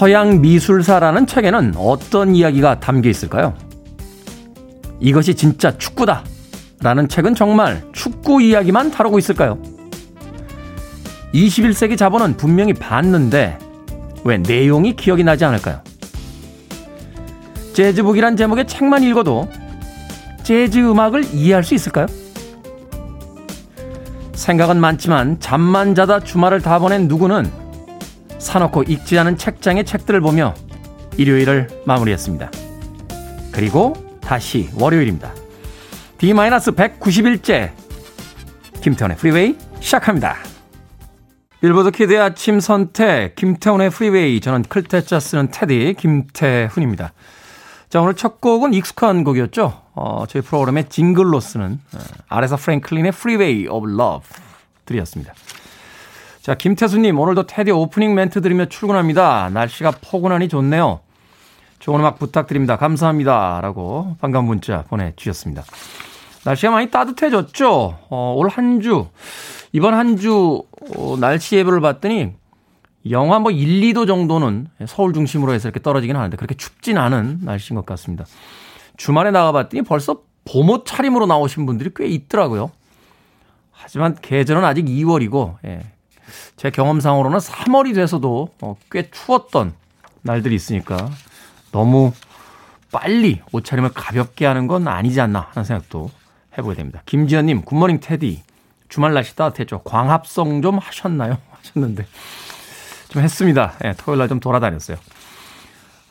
서양 미술사라는 책에는 어떤 이야기가 담겨 있을까요? 이것이 진짜 축구다. 라는 책은 정말 축구 이야기만 다루고 있을까요? 21세기 자본은 분명히 봤는데 왜 내용이 기억이 나지 않을까요? 재즈북이란 제목의 책만 읽어도 재즈 음악을 이해할 수 있을까요? 생각은 많지만 잠만 자다 주말을 다 보낸 누구는 사놓고 읽지 않은 책장의 책들을 보며 일요일을 마무리했습니다. 그리고 다시 월요일입니다. D-190일째 김태훈의 프리웨이 시작합니다. 빌보드 키드의 아침 선택 김태훈의 프리웨이 저는 클 태 자 쓰는 테디 김태훈입니다. 자 오늘 첫 곡은 익숙한 곡이었죠. 어, 저희 프로그램의 jingle로 쓰는 어, 아레사 프랭클린의 Freeway of Love 들이었습니다. 자 김태수님 오늘도 테디 오프닝 멘트 들으며 출근합니다. 날씨가 포근하니 좋네요. 좋은 음악 부탁드립니다. 감사합니다. 라고 반가운 문자 보내주셨습니다. 날씨가 많이 따뜻해졌죠? 어, 올 한 주, 이번 한 주 어, 날씨 예보를 봤더니 영하 뭐 1, 2도 정도는 서울 중심으로 해서 이렇게 떨어지긴 하는데 그렇게 춥진 않은 날씨인 것 같습니다. 주말에 나가봤더니 벌써 봄옷 차림으로 나오신 분들이 꽤 있더라고요. 하지만 계절은 아직 2월이고, 예. 제 경험상으로는 3월이 돼서도 어, 꽤 추웠던 날들이 있으니까 너무 빨리 옷차림을 가볍게 하는 건 아니지 않나 하는 생각도 해보게 됩니다. 김지현님, 굿모닝 테디. 주말 날씨 따뜻했죠. 광합성 좀 하셨나요? 하셨는데. 좀 했습니다. 예, 토요일 날 좀 돌아다녔어요.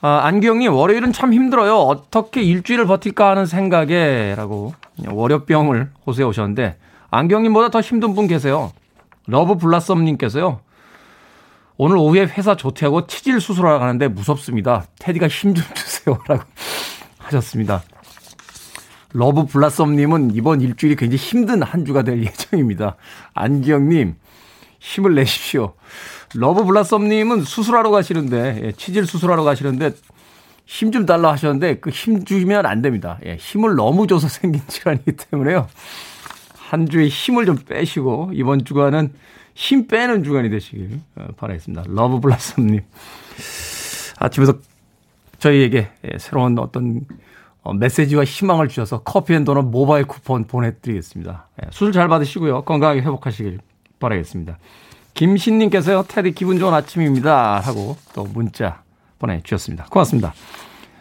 아, 안기영님, 월요일은 참 힘들어요. 어떻게 일주일을 버틸까 하는 생각에, 라고 월요병을 호소해 오셨는데, 안기영님보다 더 힘든 분 계세요. 러브 블라썸님께서요. 오늘 오후에 회사 조퇴하고 치질 수술하러 가는데 무섭습니다. 테디가 힘 좀 주세요. 라고 하셨습니다. 러브 블라썸님은 이번 일주일이 굉장히 힘든 한 주가 될 예정입니다. 안기영님, 힘을 내십시오. 러브 블라썸님은 수술하러 가시는데, 예, 치질 수술하러 가시는데, 힘 좀 달라 하셨는데, 그 힘 주면 안 됩니다. 예, 힘을 너무 줘서 생긴 질환이기 때문에요. 한 주에 힘을 좀 빼시고, 이번 주간은 힘 빼는 주간이 되시길 어, 바라겠습니다. 러브 블라썸님. 아침에서 저희에게 예, 새로운 어떤 어, 메시지와 희망을 주셔서 커피 and 도넛 모바일 쿠폰 보내드리겠습니다. 예, 수술 잘 받으시고요. 건강하게 회복하시길 바라겠습니다. 김신님께서요, 테디 기분 좋은 아침입니다. 하고 또 문자 보내주셨습니다. 고맙습니다.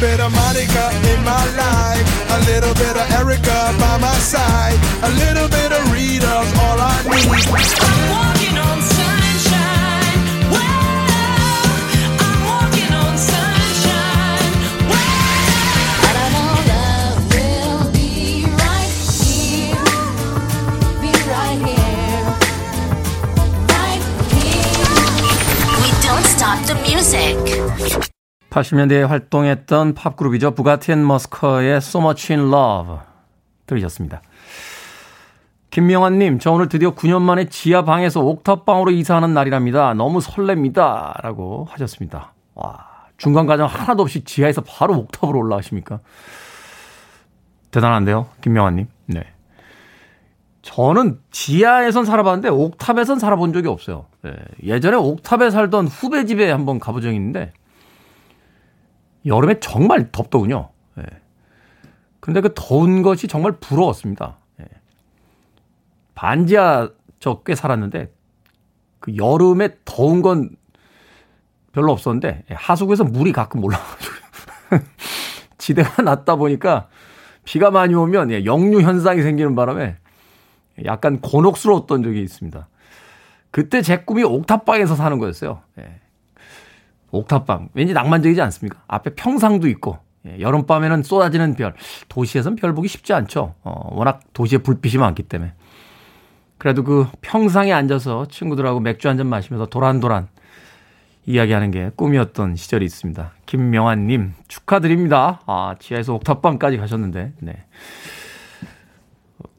bit of Monica in my life. A little bit of Erica by my side. A little bit of Rita's all I need. I'm walking on sunshine. Whoa, I'm walking on sunshine. Whoa. And I know love will be right here. Be right here. Right here. We don't stop the music. 80년대에 활동했던 팝그룹이죠. 부가티 앤 머스커의 So Much in Love 들으셨습니다. 김명환님, 저 오늘 드디어 9년 만에 지하 방에서 옥탑방으로 이사하는 날이랍니다. 너무 설렙니다. 라고 하셨습니다. 와, 중간 과정 하나도 없이 지하에서 바로 옥탑으로 올라가십니까? 대단한데요, 김명환님. 네. 저는 지하에선 살아봤는데 옥탑에선 살아본 적이 없어요. 네. 예전에 옥탑에 살던 후배 집에 한번 가본 적이 있는데 여름에 정말 덥더군요. 예. 근데 그 더운 것이 정말 부러웠습니다. 예. 반지하 저 꽤 살았는데 그 여름에 더운 건 별로 없었는데 예, 하수구에서 물이 가끔 올라가지고 지대가 낮다 보니까 비가 많이 오면 예, 역류 현상이 생기는 바람에 약간 곤혹스러웠던 적이 있습니다. 그때 제 꿈이 옥탑방에서 사는 거였어요. 예. 옥탑방. 왠지 낭만적이지 않습니까? 앞에 평상도 있고, 예, 여름밤에는 쏟아지는 별. 도시에선 별 보기 쉽지 않죠. 어, 워낙 도시에 불빛이 많기 때문에. 그래도 그 평상에 앉아서 친구들하고 맥주 한 잔 마시면서 도란도란 이야기하는 게 꿈이었던 시절이 있습니다. 김명환님, 축하드립니다. 아, 지하에서 옥탑방까지 가셨는데, 네.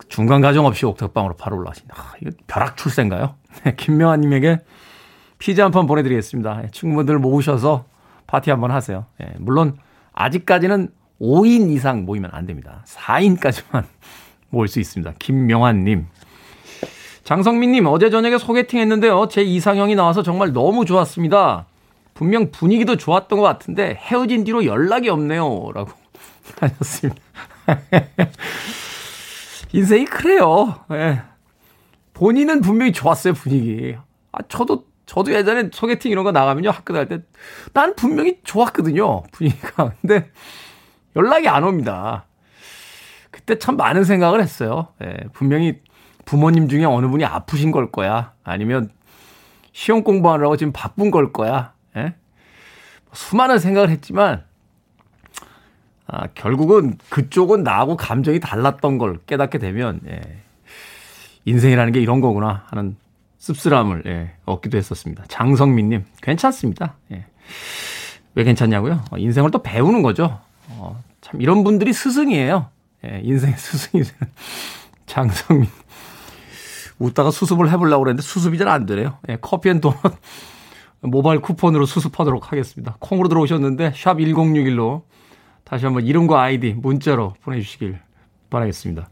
중간 과정 없이 옥탑방으로 바로 올라가신다. 아, 이거 벼락 출세인가요? 네, 김명환님에게 피자 한 판 보내드리겠습니다. 예, 친구분들 모으셔서 파티 한번 하세요. 예, 물론 아직까지는 5인 이상 모이면 안 됩니다. 4인까지만 모을 수 있습니다. 김명환님. 장성민님, 어제 저녁에 소개팅 했는데요. 제 이상형이 나와서 정말 너무 좋았습니다. 분명 분위기도 좋았던 것 같은데 헤어진 뒤로 연락이 없네요. 라고 하셨습니다. 인생이 그래요. 예. 본인은 분명히 좋았어요, 분위기. 아, 저도, 저도 예전에 소개팅 이런 거 나가면요, 학교 다닐 때, 난 분명히 좋았거든요, 분위기가. 근데 연락이 안 옵니다. 그때 참 많은 생각을 했어요. 예, 분명히 부모님 중에 어느 분이 아프신 걸 거야. 아니면 시험 공부하느라고 지금 바쁜 걸 거야. 예? 수많은 생각을 했지만, 아, 결국은 그쪽은 나하고 감정이 달랐던 걸 깨닫게 되면, 예, 인생이라는 게 이런 거구나 하는 씁쓸함을, 예, 얻기도 했었습니다. 장성민님, 괜찮습니다. 예. 왜 괜찮냐고요? 어, 인생을 또 배우는 거죠. 어, 참, 이런 분들이 스승이에요. 예, 인생의 스승이 되는 장성민. 웃다가 수습을 해보려고 그랬는데 수습이 잘 안 되네요. 예, 커피 and 도넛 모바일 쿠폰으로 수습하도록 하겠습니다. 콩으로 들어오셨는데 샵 1061로 다시 한번 이름과 아이디 문자로 보내주시길 바라겠습니다.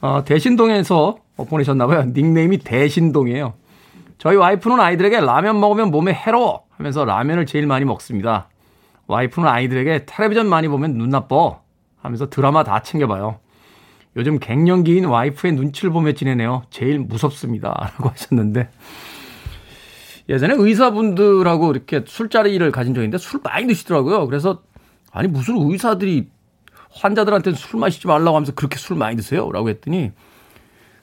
어, 대신동에서 보내셨나봐요. 닉네임이 대신동이에요. 저희 와이프는 아이들에게 라면 먹으면 몸에 해로워 하면서 라면을 제일 많이 먹습니다. 와이프는 아이들에게 텔레비전 많이 보면 눈 나빠 하면서 드라마 다 챙겨봐요. 요즘 갱년기인 와이프의 눈치를 보며 지내네요. 제일 무섭습니다. 라고 하셨는데 예전에 의사분들하고 이렇게 술자리를 가진 적이 있는데 술 많이 드시더라고요. 그래서 아니 무슨 의사들이 환자들한테 술 마시지 말라고 하면서 그렇게 술 많이 드세요? 라고 했더니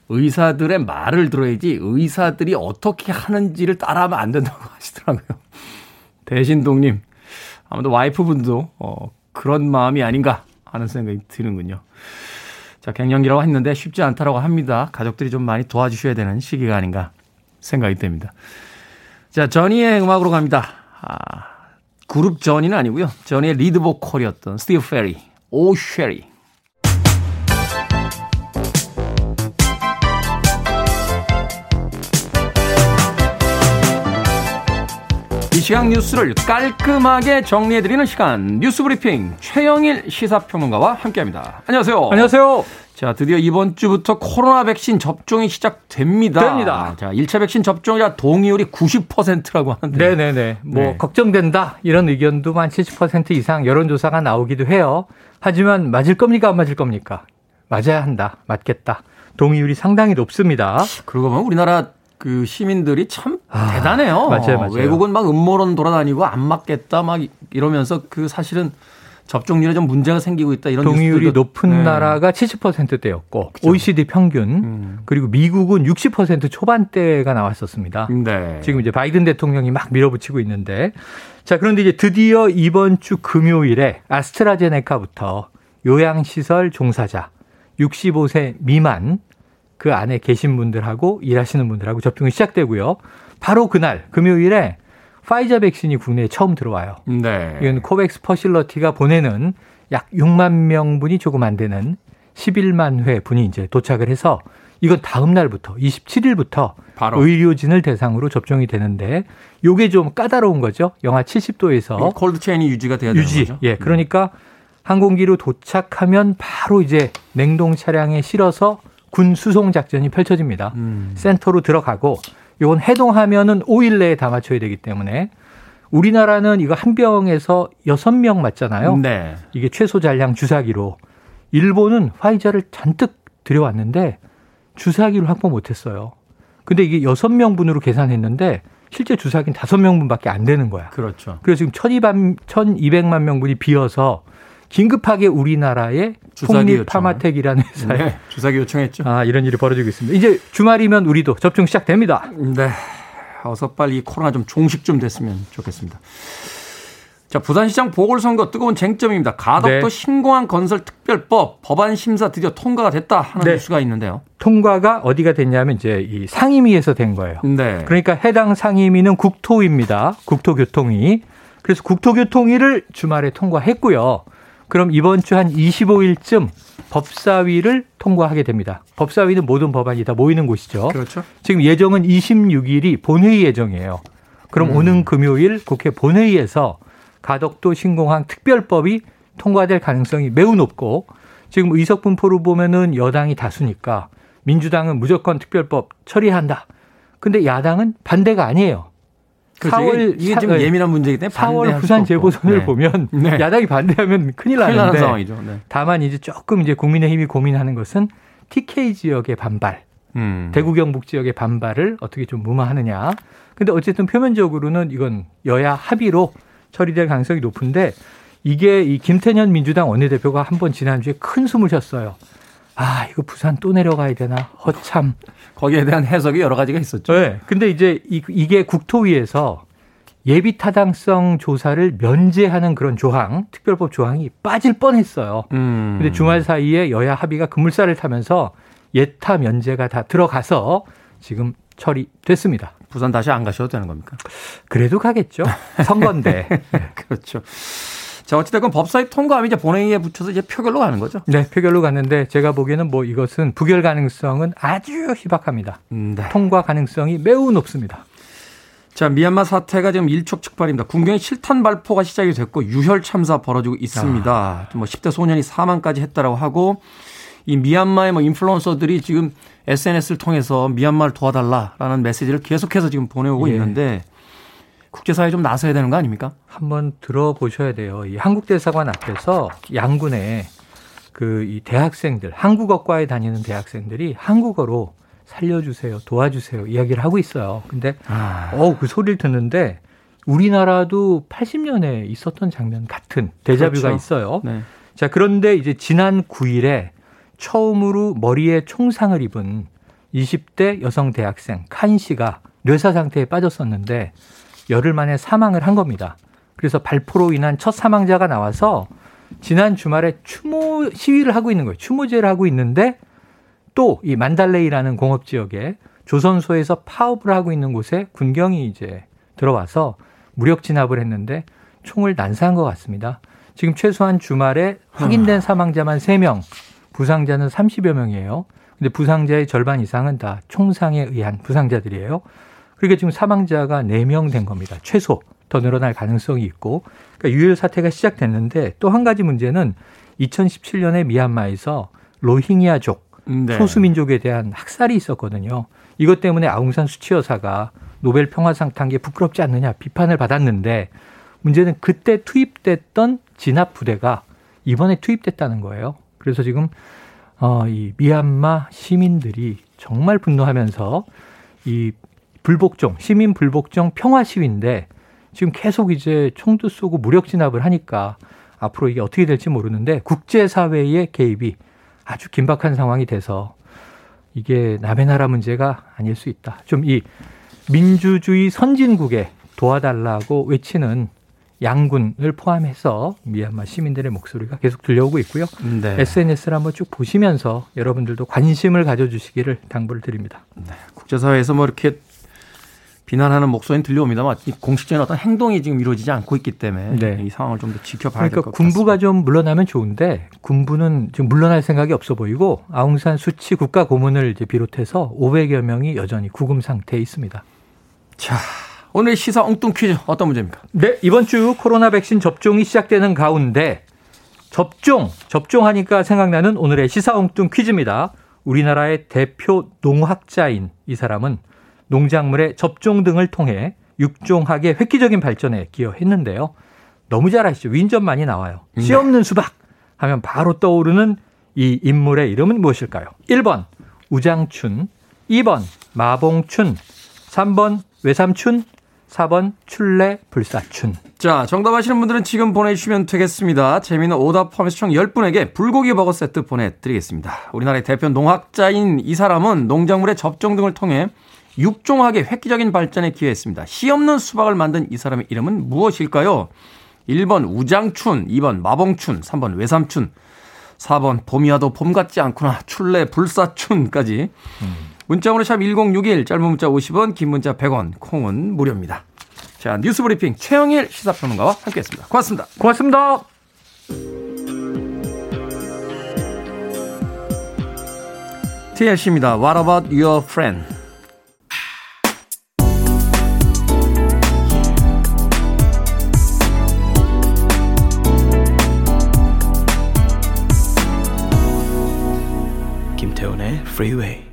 의사들의 말을 들어야지 의사들이 어떻게 하는지를 따라하면 안 된다고 하시더라고요. 대신동님, 아무도 와이프분도 어, 그런 마음이 아닌가 하는 생각이 드는군요. 자, 갱년기라고 했는데 쉽지 않다라고 합니다. 가족들이 좀 많이 도와주셔야 되는 시기가 아닌가 생각이 됩니다. 자, 저니의 음악으로 갑니다. 아, 그룹 저니는 아니고요. 저니의 리드 보컬이었던 스티브 페리, Oh Sherrie. 시각 뉴스를 깔끔하게 정리해드리는 시간 뉴스 브리핑 최영일 시사평론가와 함께합니다. 안녕하세요. 안녕하세요. 자, 드디어 이번 주부터 코로나 백신 접종이 시작됩니다. 됩니다. 자, 1차 백신 접종자 동의율이 90%라고 하는데. 네네네. 뭐, 네. 걱정된다. 이런 의견도 한 70% 이상 여론조사가 나오기도 해요. 하지만 맞을 겁니까? 안 맞을 겁니까? 맞아야 한다. 맞겠다. 동의율이 상당히 높습니다. 그러고 보면 우리나라 그 시민들이 참 아, 대단해요. 맞아요, 맞아요. 외국은 막 음모론 돌아다니고 안 맞겠다 막 이러면서 그 사실은 접종률에 좀 문제가 생기고 있다 이런 동의율이 높은 네. 나라가 70%대였고 그렇죠. OECD 평균 음. 그리고 미국은 60% 초반대가 나왔었습니다. 네. 지금 이제 바이든 대통령이 막 밀어붙이고 있는데 자 그런데 이제 드디어 이번 주 금요일에 아스트라제네카부터 요양시설 종사자 65세 미만 그 안에 계신 분들하고 일하시는 분들하고 접종이 시작되고요. 바로 그날 금요일에 파이자 백신이 국내에 처음 들어와요. 네. 이건 코백스 퍼실러티가 보내는 약 6만 명분이 조금 안 되는 11만 회 분이 이제 도착을 해서 이건 다음 날부터 27일부터 바로. 의료진을 대상으로 접종이 되는데 요게 좀 까다로운 거죠. 영하 70도에서 콜드 체인이 유지가 돼야 유지. 되는 거죠. 예. 그러니까 항공기로 도착하면 바로 이제 냉동 차량에 실어서 군 수송 작전이 펼쳐집니다. 음. 센터로 들어가고 이건 해동하면은 5일 내에 다 맞춰야 되기 때문에 우리나라는 이거 한 병에서 6명 맞잖아요. 네. 이게 최소 잔량 주사기로. 일본은 화이자를 잔뜩 들여왔는데 주사기로 확보 못 했어요. 근데 이게 6명분으로 계산했는데 실제 주사기는 5명분밖에 안 되는 거야. 그렇죠. 그래서 지금 1200만 명분이 비어서 긴급하게 우리나라에 폭립 파마텍이라는 회사에 네, 주사기 요청했죠. 아, 이런 일이 벌어지고 있습니다. 이제 주말이면 우리도 접종 시작됩니다. 네. 어서 빨리 코로나 좀 종식 좀 됐으면 좋겠습니다. 자, 부산시장 보궐선거 뜨거운 쟁점입니다. 가덕도 네. 신공항 건설 특별법 법안 심사 드디어 통과가 됐다 하는 네. 뉴스가 있는데요. 통과가 어디가 됐냐면 이제 이 상임위에서 된 거예요. 네. 그러니까 해당 상임위는 국토입니다. 국토교통위. 그래서 국토교통위를 주말에 통과했고요. 그럼 이번 주 한 25일쯤 법사위를 통과하게 됩니다. 법사위는 모든 법안이 다 모이는 곳이죠. 그렇죠. 지금 예정은 26일이 본회의 예정이에요. 그럼 음. 오는 금요일 국회 본회의에서 가덕도 신공항 특별법이 통과될 가능성이 매우 높고 지금 의석 분포로 보면은 여당이 다수니까 민주당은 무조건 특별법 처리한다. 근데 야당은 반대가 아니에요. 4월 이게, 이게 좀 네. 예민한 문제이기 때문에 4월 부산 재보선을 네. 보면 네. 야당이 반대하면 큰일, 큰일 나는데 상황이죠. 네. 다만 이제 조금 이제 국민의힘이 고민하는 것은 TK 지역의 반발, 음. 대구 경북 지역의 반발을 어떻게 좀 무마하느냐. 근데 어쨌든 표면적으로는 이건 여야 합의로 처리될 가능성이 높은데 이게 이 김태년 민주당 원내대표가 한 번 지난주에 큰 숨을 쉬었어요. 아, 이거 부산 또 내려가야 되나? 허참. 거기에 대한 해석이 여러 가지가 있었죠. 네. 근데 이제 이, 게 국토위에서 예비 타당성 조사를 면제하는 그런 조항, 특별법 조항이 빠질 뻔했어요. 음. 근데 주말 사이에 여야 합의가 급물살을 타면서 예타 면제가 다 들어가서 지금 처리됐습니다. 부산 다시 안 가셔도 되는 겁니까? 그래도 가겠죠. 선거인데. 그렇죠. 자, 어찌됐건 법사위 통과하면 이제 본회의에 붙여서 이제 표결로 가는 거죠? 네, 표결로 갔는데 제가 보기에는 뭐 이것은 부결 가능성은 아주 희박합니다. 음, 네. 통과 가능성이 매우 높습니다. 자, 미얀마 사태가 지금 일촉즉발입니다. 군경의 실탄 발포가 시작이 됐고 유혈 참사 벌어지고 있습니다. 아. 뭐 10대 소년이 사망까지 했다라고 하고 이 미얀마의 뭐 인플루언서들이 지금 SNS를 통해서 미얀마를 도와달라라는 메시지를 계속해서 지금 보내오고 예. 있는데 국제사회 좀 나서야 되는 거 아닙니까? 한번 들어보셔야 돼요. 이 한국 대사관 앞에서 양군의 그이 대학생들 한국어과에 다니는 대학생들이 한국어로 살려주세요, 도와주세요 이야기를 하고 있어요. 근데 아. 어그 소리를 듣는데 우리나라도 80년에 있었던 장면 같은 데자뷰가 그렇죠. 있어요. 네. 자 그런데 이제 지난 9일에 처음으로 머리에 총상을 입은 20대 여성 대학생 칸 씨가 뇌사 상태에 빠졌었는데 열흘 만에 사망을 한 겁니다. 그래서 발포로 인한 첫 사망자가 나와서 지난 주말에 추모 시위를 하고 있는 거예요. 추모제를 하고 있는데 또 이 만달레이라는 공업 지역에 조선소에서 파업을 하고 있는 곳에 군경이 이제 들어와서 무력 진압을 했는데 총을 난사한 것 같습니다. 지금 최소한 주말에 확인된 아. 사망자만 3명, 부상자는 30여 명이에요. 근데 부상자의 절반 이상은 다 총상에 의한 부상자들이에요. 그러니까 지금 사망자가 4명 된 겁니다. 최소 더 늘어날 가능성이 있고 그러니까 유혈 사태가 시작됐는데 또 한 가지 문제는 2017년에 미얀마에서 로힝야족 네. 소수민족에 대한 학살이 있었거든요. 이것 때문에 아웅산 수치 여사가 노벨 평화상 탄 게 부끄럽지 않느냐 비판을 받았는데 문제는 그때 투입됐던 진압 부대가 이번에 투입됐다는 거예요. 그래서 지금 어, 이 미얀마 시민들이 정말 분노하면서 이 불복종, 시민 불복종 평화 시위인데 지금 계속 이제 총도 쏘고 무력 진압을 하니까 앞으로 이게 어떻게 될지 모르는데 국제사회의 개입이 아주 긴박한 상황이 돼서 이게 남의 나라 문제가 아닐 수 있다. 좀 이 민주주의 선진국에 도와달라고 외치는 양군을 포함해서 미얀마 시민들의 목소리가 계속 들려오고 있고요. 네. SNS를 한번 쭉 보시면서 여러분들도 관심을 가져주시기를 당부를 드립니다. 네. 국제사회에서 뭐 이렇게 비난하는 목소리는 들려옵니다만 공식적인 어떤 행동이 지금 이루어지지 않고 있기 때문에 네. 이 상황을 좀 더 지켜봐야 그러니까 될것 같습니다. 군부가 좀 물러나면 좋은데 군부는 지금 물러날 생각이 없어 보이고 아웅산 수치 국가 고문을 이제 비롯해서 500여 명이 여전히 구금 상태에 있습니다. 자, 오늘 시사 엉뚱 퀴즈 어떤 문제입니까? 네, 이번 주 코로나 백신 접종이 시작되는 가운데 접종, 접종하니까 생각나는 오늘의 시사 엉뚱 퀴즈입니다. 우리나라의 대표 농학자인 이 사람은 농작물의 접종 등을 통해 육종학의 획기적인 발전에 기여했는데요. 너무 잘 아시죠? 윈전 많이 나와요. 씨 네. 없는 수박 하면 바로 떠오르는 이 인물의 이름은 무엇일까요? 1번 우장춘, 2번 마봉춘, 3번 외삼춘, 4번 출래 불사춘. 자, 정답 아시는 분들은 지금 보내주시면 되겠습니다. 재미있는 오답 포함해서 총 10분에게 불고기 버거 세트 보내드리겠습니다. 우리나라의 대표 농학자인 이 사람은 농작물의 접종 등을 통해 육종학의 획기적인 발전에 기여했습니다. 시 없는 수박을 만든 이 사람의 이름은 무엇일까요? 1번 우장춘, 2번 마봉춘, 3번 외삼춘, 4번 봄이와도 봄 같지 않구나. 출래 불사춘까지. 문자번호 샵 1061, 짧은 문자 50원, 긴 문자 100원, 콩은 무료입니다. 자, 뉴스 브리핑 최영일 시사평론가와 함께 했습니다. 고맙습니다. 고맙습니다. TLC입니다. What about your friend? Freeway.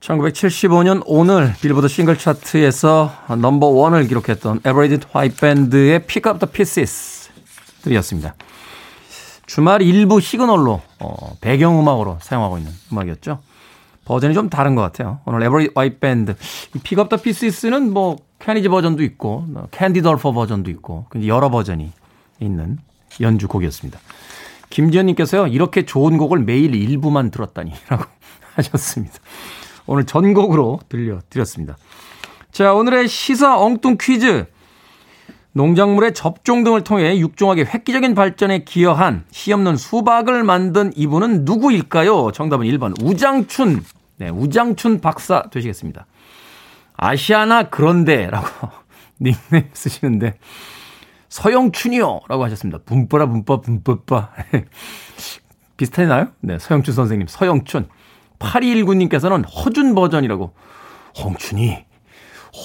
1975년 오늘 빌보드 싱글 차트에서 넘버 원을 기록했던 애버리지 화이트 밴드의 Pick Up the Pieces 들이었습니다. 주말 일부 시그널로 어, 배경음악으로 사용하고 있는 음악이었죠. 버전이 좀 다른 것 같아요. 오늘 애버리지 화이트 밴드 Pick Up the Pieces는 뭐 케니 지 버전도 있고 캔디 덜퍼 버전도 있고 여러 버전이 있는 연주곡이었습니다. 김지현님께서요 이렇게 좋은 곡을 매일 일부만 들었다니라고 하셨습니다. 오늘 전곡으로 들려드렸습니다. 자 오늘의 시사 엉뚱 퀴즈 농작물의 접종 등을 통해 육종학의 획기적인 발전에 기여한 시없는 수박을 만든 이분은 누구일까요? 정답은 1번 우장춘. 네, 우장춘 박사 되시겠습니다. 아시아나 그런데라고 닉네임 쓰시는데 서영춘이요 라고 하셨습니다. 분빠라 분빠 분빠빠. 비슷하나요? 네, 서영춘 선생님, 서영춘. 8219님께서는 허준 버전이라고. 홍춘이,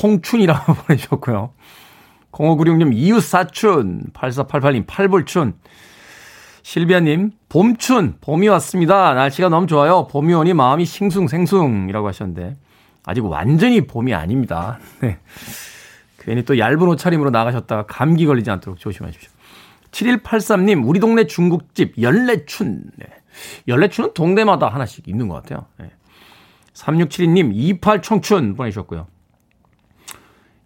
홍춘이라고 보내주셨고요. 0596님, 이웃사춘, 8488님, 팔불춘, 실비아님, 봄춘, 봄이 왔습니다. 날씨가 너무 좋아요. 봄이 오니 마음이 싱숭생숭이라고 하셨는데, 아직 완전히 봄이 아닙니다. 네. 괜히 또 얇은 옷차림으로 나가셨다가 감기 걸리지 않도록 조심하십시오. 7183님, 우리 동네 중국집 연례춘. 네. 연례춘은 동네마다 하나씩 있는 것 같아요. 네. 3672님, 28청춘 보내주셨고요.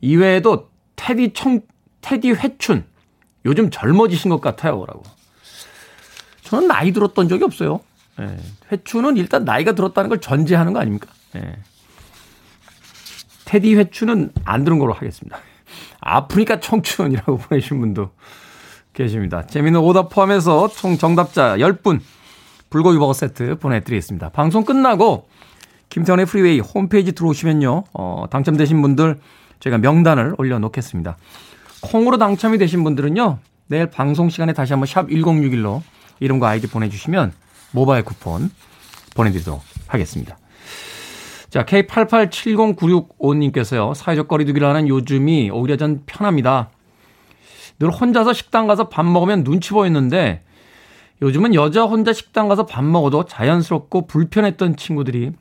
이외에도 테디 청, 테디 회춘. 요즘 젊어지신 것 같아요. 라고. 저는 나이 들었던 적이 없어요. 예. 회춘은 일단 나이가 들었다는 걸 전제하는 거 아닙니까? 예. 테디 회춘은 안 들은 걸로 하겠습니다. 아프니까 청춘이라고 보내신 분도 계십니다. 재미있는 오답 포함해서 총 정답자 10분 불고기 버거 세트 보내드리겠습니다. 방송 끝나고 김태훈의 프리웨이 홈페이지 들어오시면요. 어, 당첨되신 분들 저희가 명단을 올려놓겠습니다. 콩으로 당첨이 되신 분들은요. 내일 방송 시간에 다시 한번 샵 1061로 이름과 아이디 보내주시면 모바일 쿠폰 보내드리도록 하겠습니다. 자, K887096님께서요. 사회적 거리두기를 하는 요즘이 오히려 전 편합니다. 늘 혼자서 식당 가서 밥 먹으면 눈치 보였는데 요즘은 여자 혼자 식당 가서 밥 먹어도 자연스럽고 불편했던 친구들이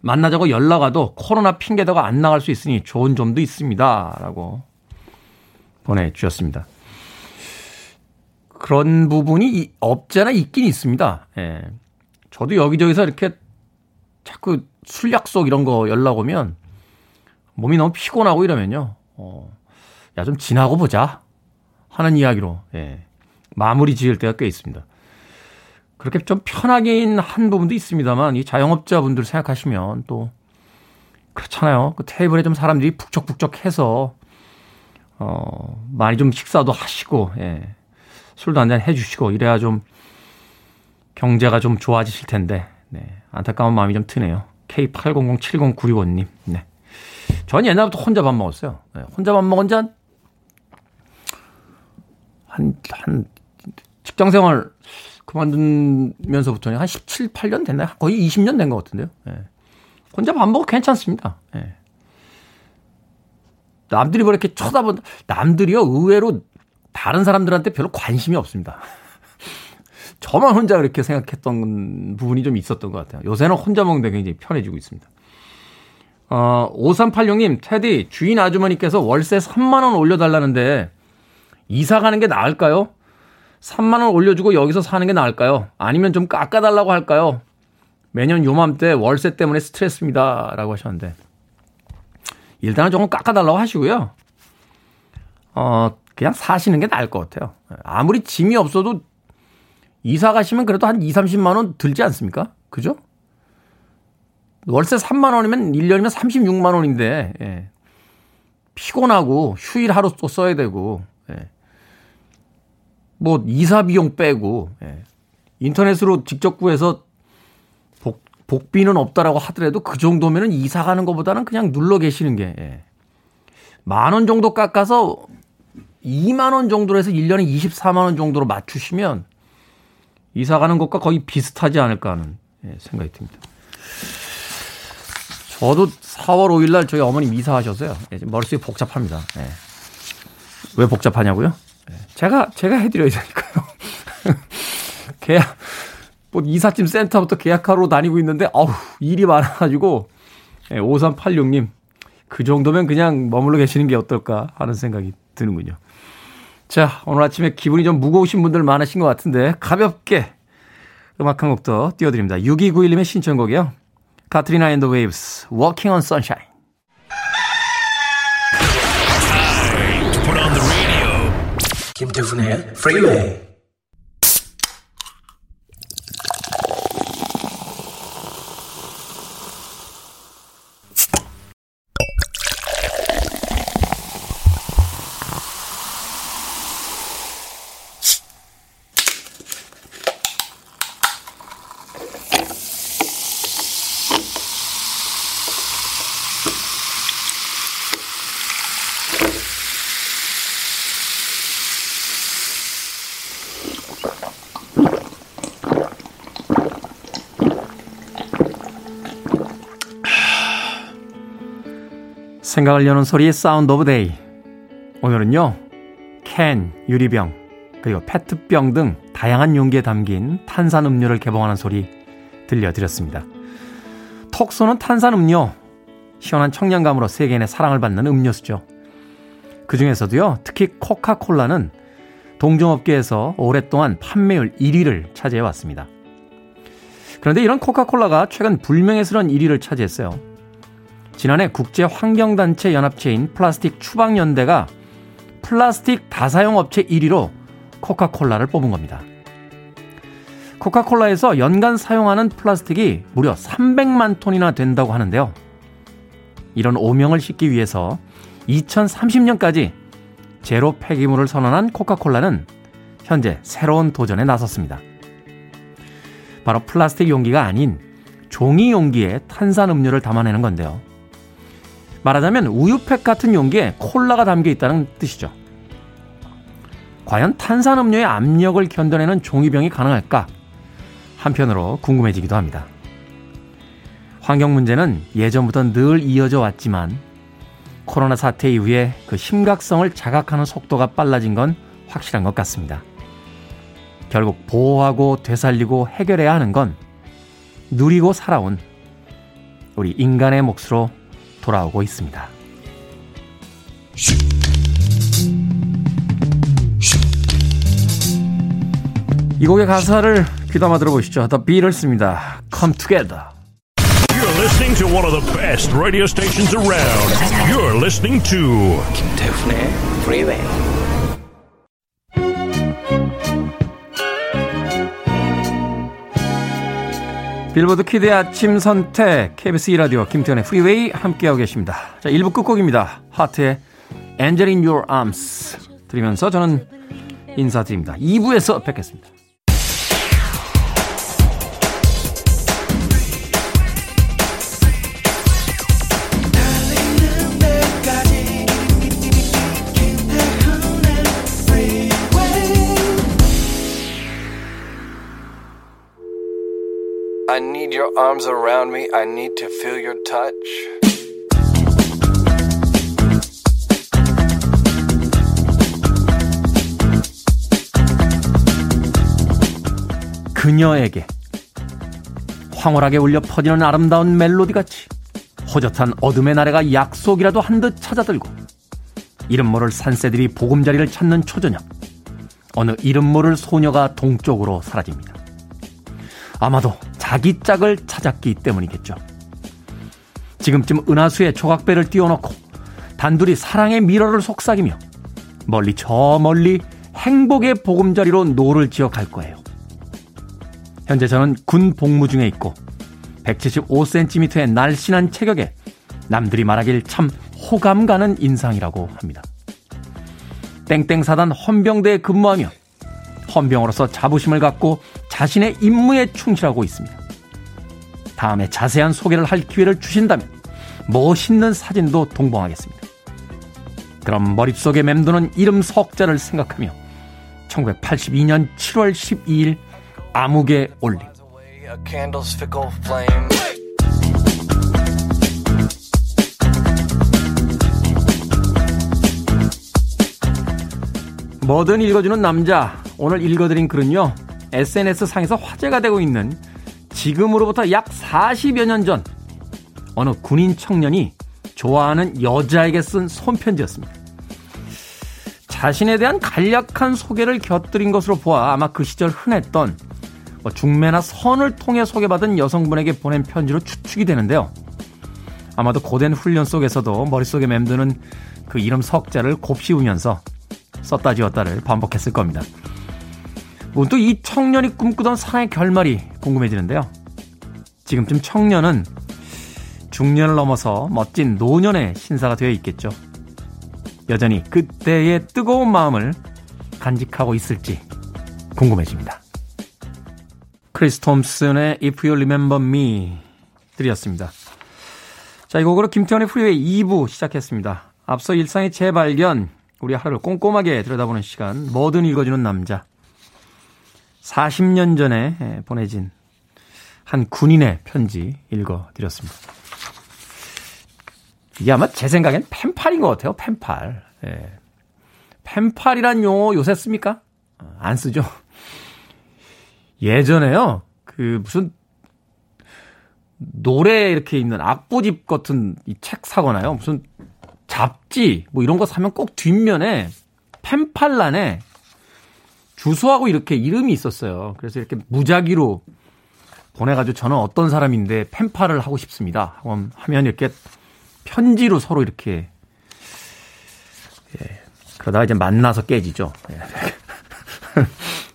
만나자고 연락 와도 코로나 핑계대가 안 나갈 수 있으니 좋은 점도 있습니다. 라고 보내주셨습니다. 그런 부분이 없잖아 있긴 있습니다. 예. 저도 여기저기서 이렇게 자꾸 술 약속 이런 거 연락 오면 몸이 너무 피곤하고 이러면요. 어, 야, 좀 지나고 보자. 하는 이야기로, 예. 마무리 지을 때가 꽤 있습니다. 그렇게 좀 편하긴 한 부분도 있습니다만 이 자영업자분들 생각하시면 또 그렇잖아요. 그 테이블에 좀 사람들이 북적북적해서 어 많이 좀 식사도 하시고 예. 술도 한잔 해주시고 이래야 좀 경제가 좀 좋아지실 텐데 네. 안타까운 마음이 좀 드네요. K80070965님. 네. 전 옛날부터 혼자 밥 먹었어요. 네. 혼자 밥 먹은 지한 한, 한 직장 생활 그만두면서부터는 한 17, 8년 됐나요? 거의 20년 된 것 같은데요. 예. 혼자 밥 먹어 괜찮습니다. 예. 남들이 뭐 이렇게 쳐다본, 남들이요, 의외로 다른 사람들한테 별로 관심이 없습니다. 저만 혼자 그렇게 생각했던 부분이 좀 있었던 것 같아요. 요새는 혼자 먹는데 굉장히 편해지고 있습니다. 어, 5386님, 테디, 주인 아주머니께서 월세 3만원 올려달라는데, 이사 가는 게 나을까요? 3만 원 올려주고 여기서 사는 게 나을까요? 아니면 좀 깎아달라고 할까요? 매년 요맘때 월세 때문에 스트레스입니다. 라고 하셨는데. 일단은 조금 깎아달라고 하시고요. 어, 그냥 사시는 게 나을 것 같아요. 아무리 짐이 없어도 이사 가시면 그래도 한 2, 30만 원 들지 않습니까? 그죠? 월세 3만 원이면 1년이면 36만 원인데, 예. 피곤하고 휴일 하루 또 써야 되고, 예. 뭐 이사 비용 빼고 예. 인터넷으로 직접 구해서 복, 복비는 없다라고 하더라도 그 정도면은 이사 가는 것보다는 그냥 눌러 계시는 게 예. 만원 정도 깎아서 2만 원 정도로 해서 1년에 24만 원 정도로 맞추시면 이사 가는 것과 거의 비슷하지 않을까 하는 예, 생각이 듭니다. 저도 4월 5일 날 저희 어머님 이사하셔서요. 예, 머릿속이 복잡합니다. 예. 왜 복잡하냐고요? 예. 제가, 제가 해드려야 되니까요. 계약, 뭐 이삿짐 센터부터 계약하러 다니고 있는데, 어우, 일이 많아가지고, 예, 5386님, 그 정도면 그냥 머물러 계시는 게 어떨까 하는 생각이 드는군요. 자, 오늘 아침에 기분이 좀 무거우신 분들 많으신 것 같은데, 가볍게 음악 한 곡 더 띄워드립니다. 6291님의 신청곡이요. 카트리나 앤드 웨이브스, Walking on Sunshine. 김태훈의 프리웨이 생각을 여는 소리의 Sound of Day. 오늘은요, 캔, 유리병, 그리고 페트병 등 다양한 용기에 담긴 탄산음료를 개봉하는 소리 들려드렸습니다. 톡 쏘는 탄산음료, 시원한 청량감으로 세계인의 사랑을 받는 음료수죠. 그 중에서도요, 특히 코카콜라는 동종업계에서 오랫동안 판매율 1위를 차지해 왔습니다. 그런데 이런 코카콜라가 최근 불명예스러운 1위를 차지했어요. 지난해 국제 환경단체 연합체인 플라스틱 추방연대가 플라스틱 다사용 업체 1위로 코카콜라를 뽑은 겁니다. 코카콜라에서 연간 사용하는 플라스틱이 무려 300만 톤이나 된다고 하는데요. 이런 오명을 씻기 위해서 2030년까지 제로 폐기물을 선언한 코카콜라는 현재 새로운 도전에 나섰습니다. 바로 플라스틱 용기가 아닌 종이 용기에 탄산 음료를 담아내는 건데요. 말하자면 우유팩 같은 용기에 콜라가 담겨 있다는 뜻이죠. 과연 탄산음료의 압력을 견뎌내는 종이병이 가능할까? 한편으로 궁금해지기도 합니다. 환경 문제는 예전부터 늘 이어져 왔지만 코로나 사태 이후에 그 심각성을 자각하는 속도가 빨라진 건 확실한 것 같습니다. 결국 보호하고 되살리고 해결해야 하는 건 누리고 살아온 우리 인간의 몫으로 돌아오고 있습니다. 이 곡의 가사를 귀담아 들어보시죠. The Beatles입니다. Come Together. You're listening to one of the best radio stations around. You're listening to 김태훈의 Freeway. 빌보드 키드의 아침 선택 KBS 2라디오 김태훈의 프리웨이 함께하고 계십니다. 자 1부 끝곡입니다. 하트의 Angel in Your Arms 들으면서 저는 인사드립니다. 2부에서 뵙겠습니다. Need your arms around me. I need to feel your touch. 그녀에게 황홀하게 울려 퍼지는 아름다운 멜로디 같이 호젓한 어둠의 나래가 약속이라도 한 듯 찾아들고 이름 모를 산새들이 보금자리를 찾는 초저녁 어느 이름 모를 소녀가 동쪽으로 사라집니다. 아마도 자기 짝을 찾았기 때문이겠죠. 지금쯤 은하수에 조각배를 띄워놓고 단둘이 사랑의 밀어를 속삭이며 멀리 저 멀리 행복의 보금자리로 노를 저어 갈 거예요. 현재 저는 군 복무 중에 있고 175cm의 날씬한 체격에 남들이 말하길 참 호감 가는 인상이라고 합니다. 땡땡사단 헌병대에 근무하며 헌병으로서 자부심을 갖고 자신의 임무에 충실하고 있습니다. 다음에 자세한 소개를 할 기회를 주신다면 멋있는 사진도 동봉하겠습니다. 그럼 머릿속에 맴도는 이름 석자를 생각하며 1982년 7월 12일 암흑에 올림 뭐든 읽어주는 남자. 오늘 읽어드린 글은요. SNS 상에서 화제가 되고 있는 지금으로부터 약 40여 년 전 어느 군인 청년이 좋아하는 여자에게 쓴 손편지였습니다. 자신에 대한 간략한 소개를 곁들인 것으로 보아 아마 그 시절 흔했던 뭐 중매나 선을 통해 소개받은 여성분에게 보낸 편지로 추측이 되는데요. 아마도 고된 훈련 속에서도 머릿속에 맴드는 그 이름 석자를 곱씹으면서 썼다 지웠다를 반복했을 겁니다. 문득 이 청년이 꿈꾸던 사랑의 결말이 궁금해지는데요. 지금쯤 청년은 중년을 넘어서 멋진 노년의 신사가 되어 있겠죠. 여전히 그때의 뜨거운 마음을 간직하고 있을지 궁금해집니다. 크리스 톰슨의 If You Remember Me 들으셨습니다. 자, 이 곡으로 김태훈의 프리웨이 2부 시작했습니다. 앞서 일상의 재발견, 우리 하루를 꼼꼼하게 들여다보는 시간, 뭐든 읽어주는 남자. 40년 전에 보내진 한 군인의 편지 읽어드렸습니다. 이게 아마 제 생각엔 펜팔인 것 같아요. 펜팔. 예. 펜팔이란 용어 요새 씁니까? 안 쓰죠. 예전에요. 그 무슨 노래 이렇게 있는 악보집 같은 이 책 사거나요. 무슨 잡지 뭐 이런 거 사면 꼭 뒷면에 펜팔란에 주소하고 이렇게 이름이 있었어요. 그래서 이렇게 무작위로 보내가지고 저는 어떤 사람인데 펜팔을 하고 싶습니다. 하면 이렇게 편지로 서로 이렇게 예, 그러다가 이제 만나서 깨지죠. 예.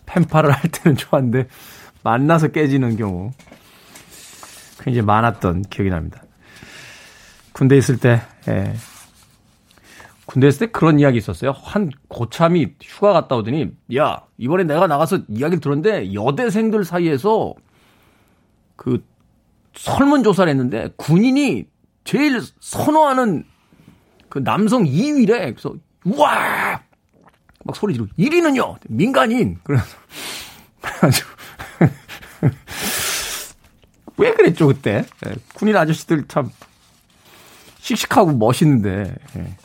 펜팔을 할 때는 좋았는데 만나서 깨지는 경우 굉장히 많았던 기억이 납니다. 군대 있을 때 예, 군대 있을 때 그런 이야기 있었어요. 한 고참이 휴가 갔다 오더니 야 이번에 내가 나가서 이야기를 들었는데 여대생들 사이에서 그 설문 조사를 했는데 군인이 제일 선호하는 그 남성 2위래. 그래서 우와 막 소리 지르고 1위는요 민간인. 그래서 그래가지고 왜 그랬죠 그때 네, 군인 아저씨들 참 씩씩하고 멋있는데 네.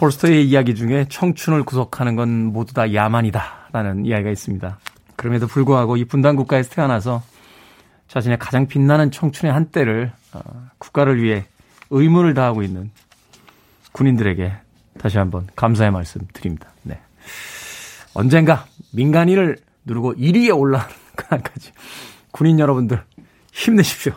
톨스토이의 이야기 중에 청춘을 구속하는 건 모두 다 야만이다라는 이야기가 있습니다. 그럼에도 불구하고 이 분단 국가에서 태어나서 자신의 가장 빛나는 청춘의 한때를 어, 국가를 위해 의무를 다하고 있는 군인들에게 다시 한번 감사의 말씀 드립니다. 네. 언젠가 민간인을 누르고 1위에 올라가는 그날까지 군인 여러분들 힘내십시오.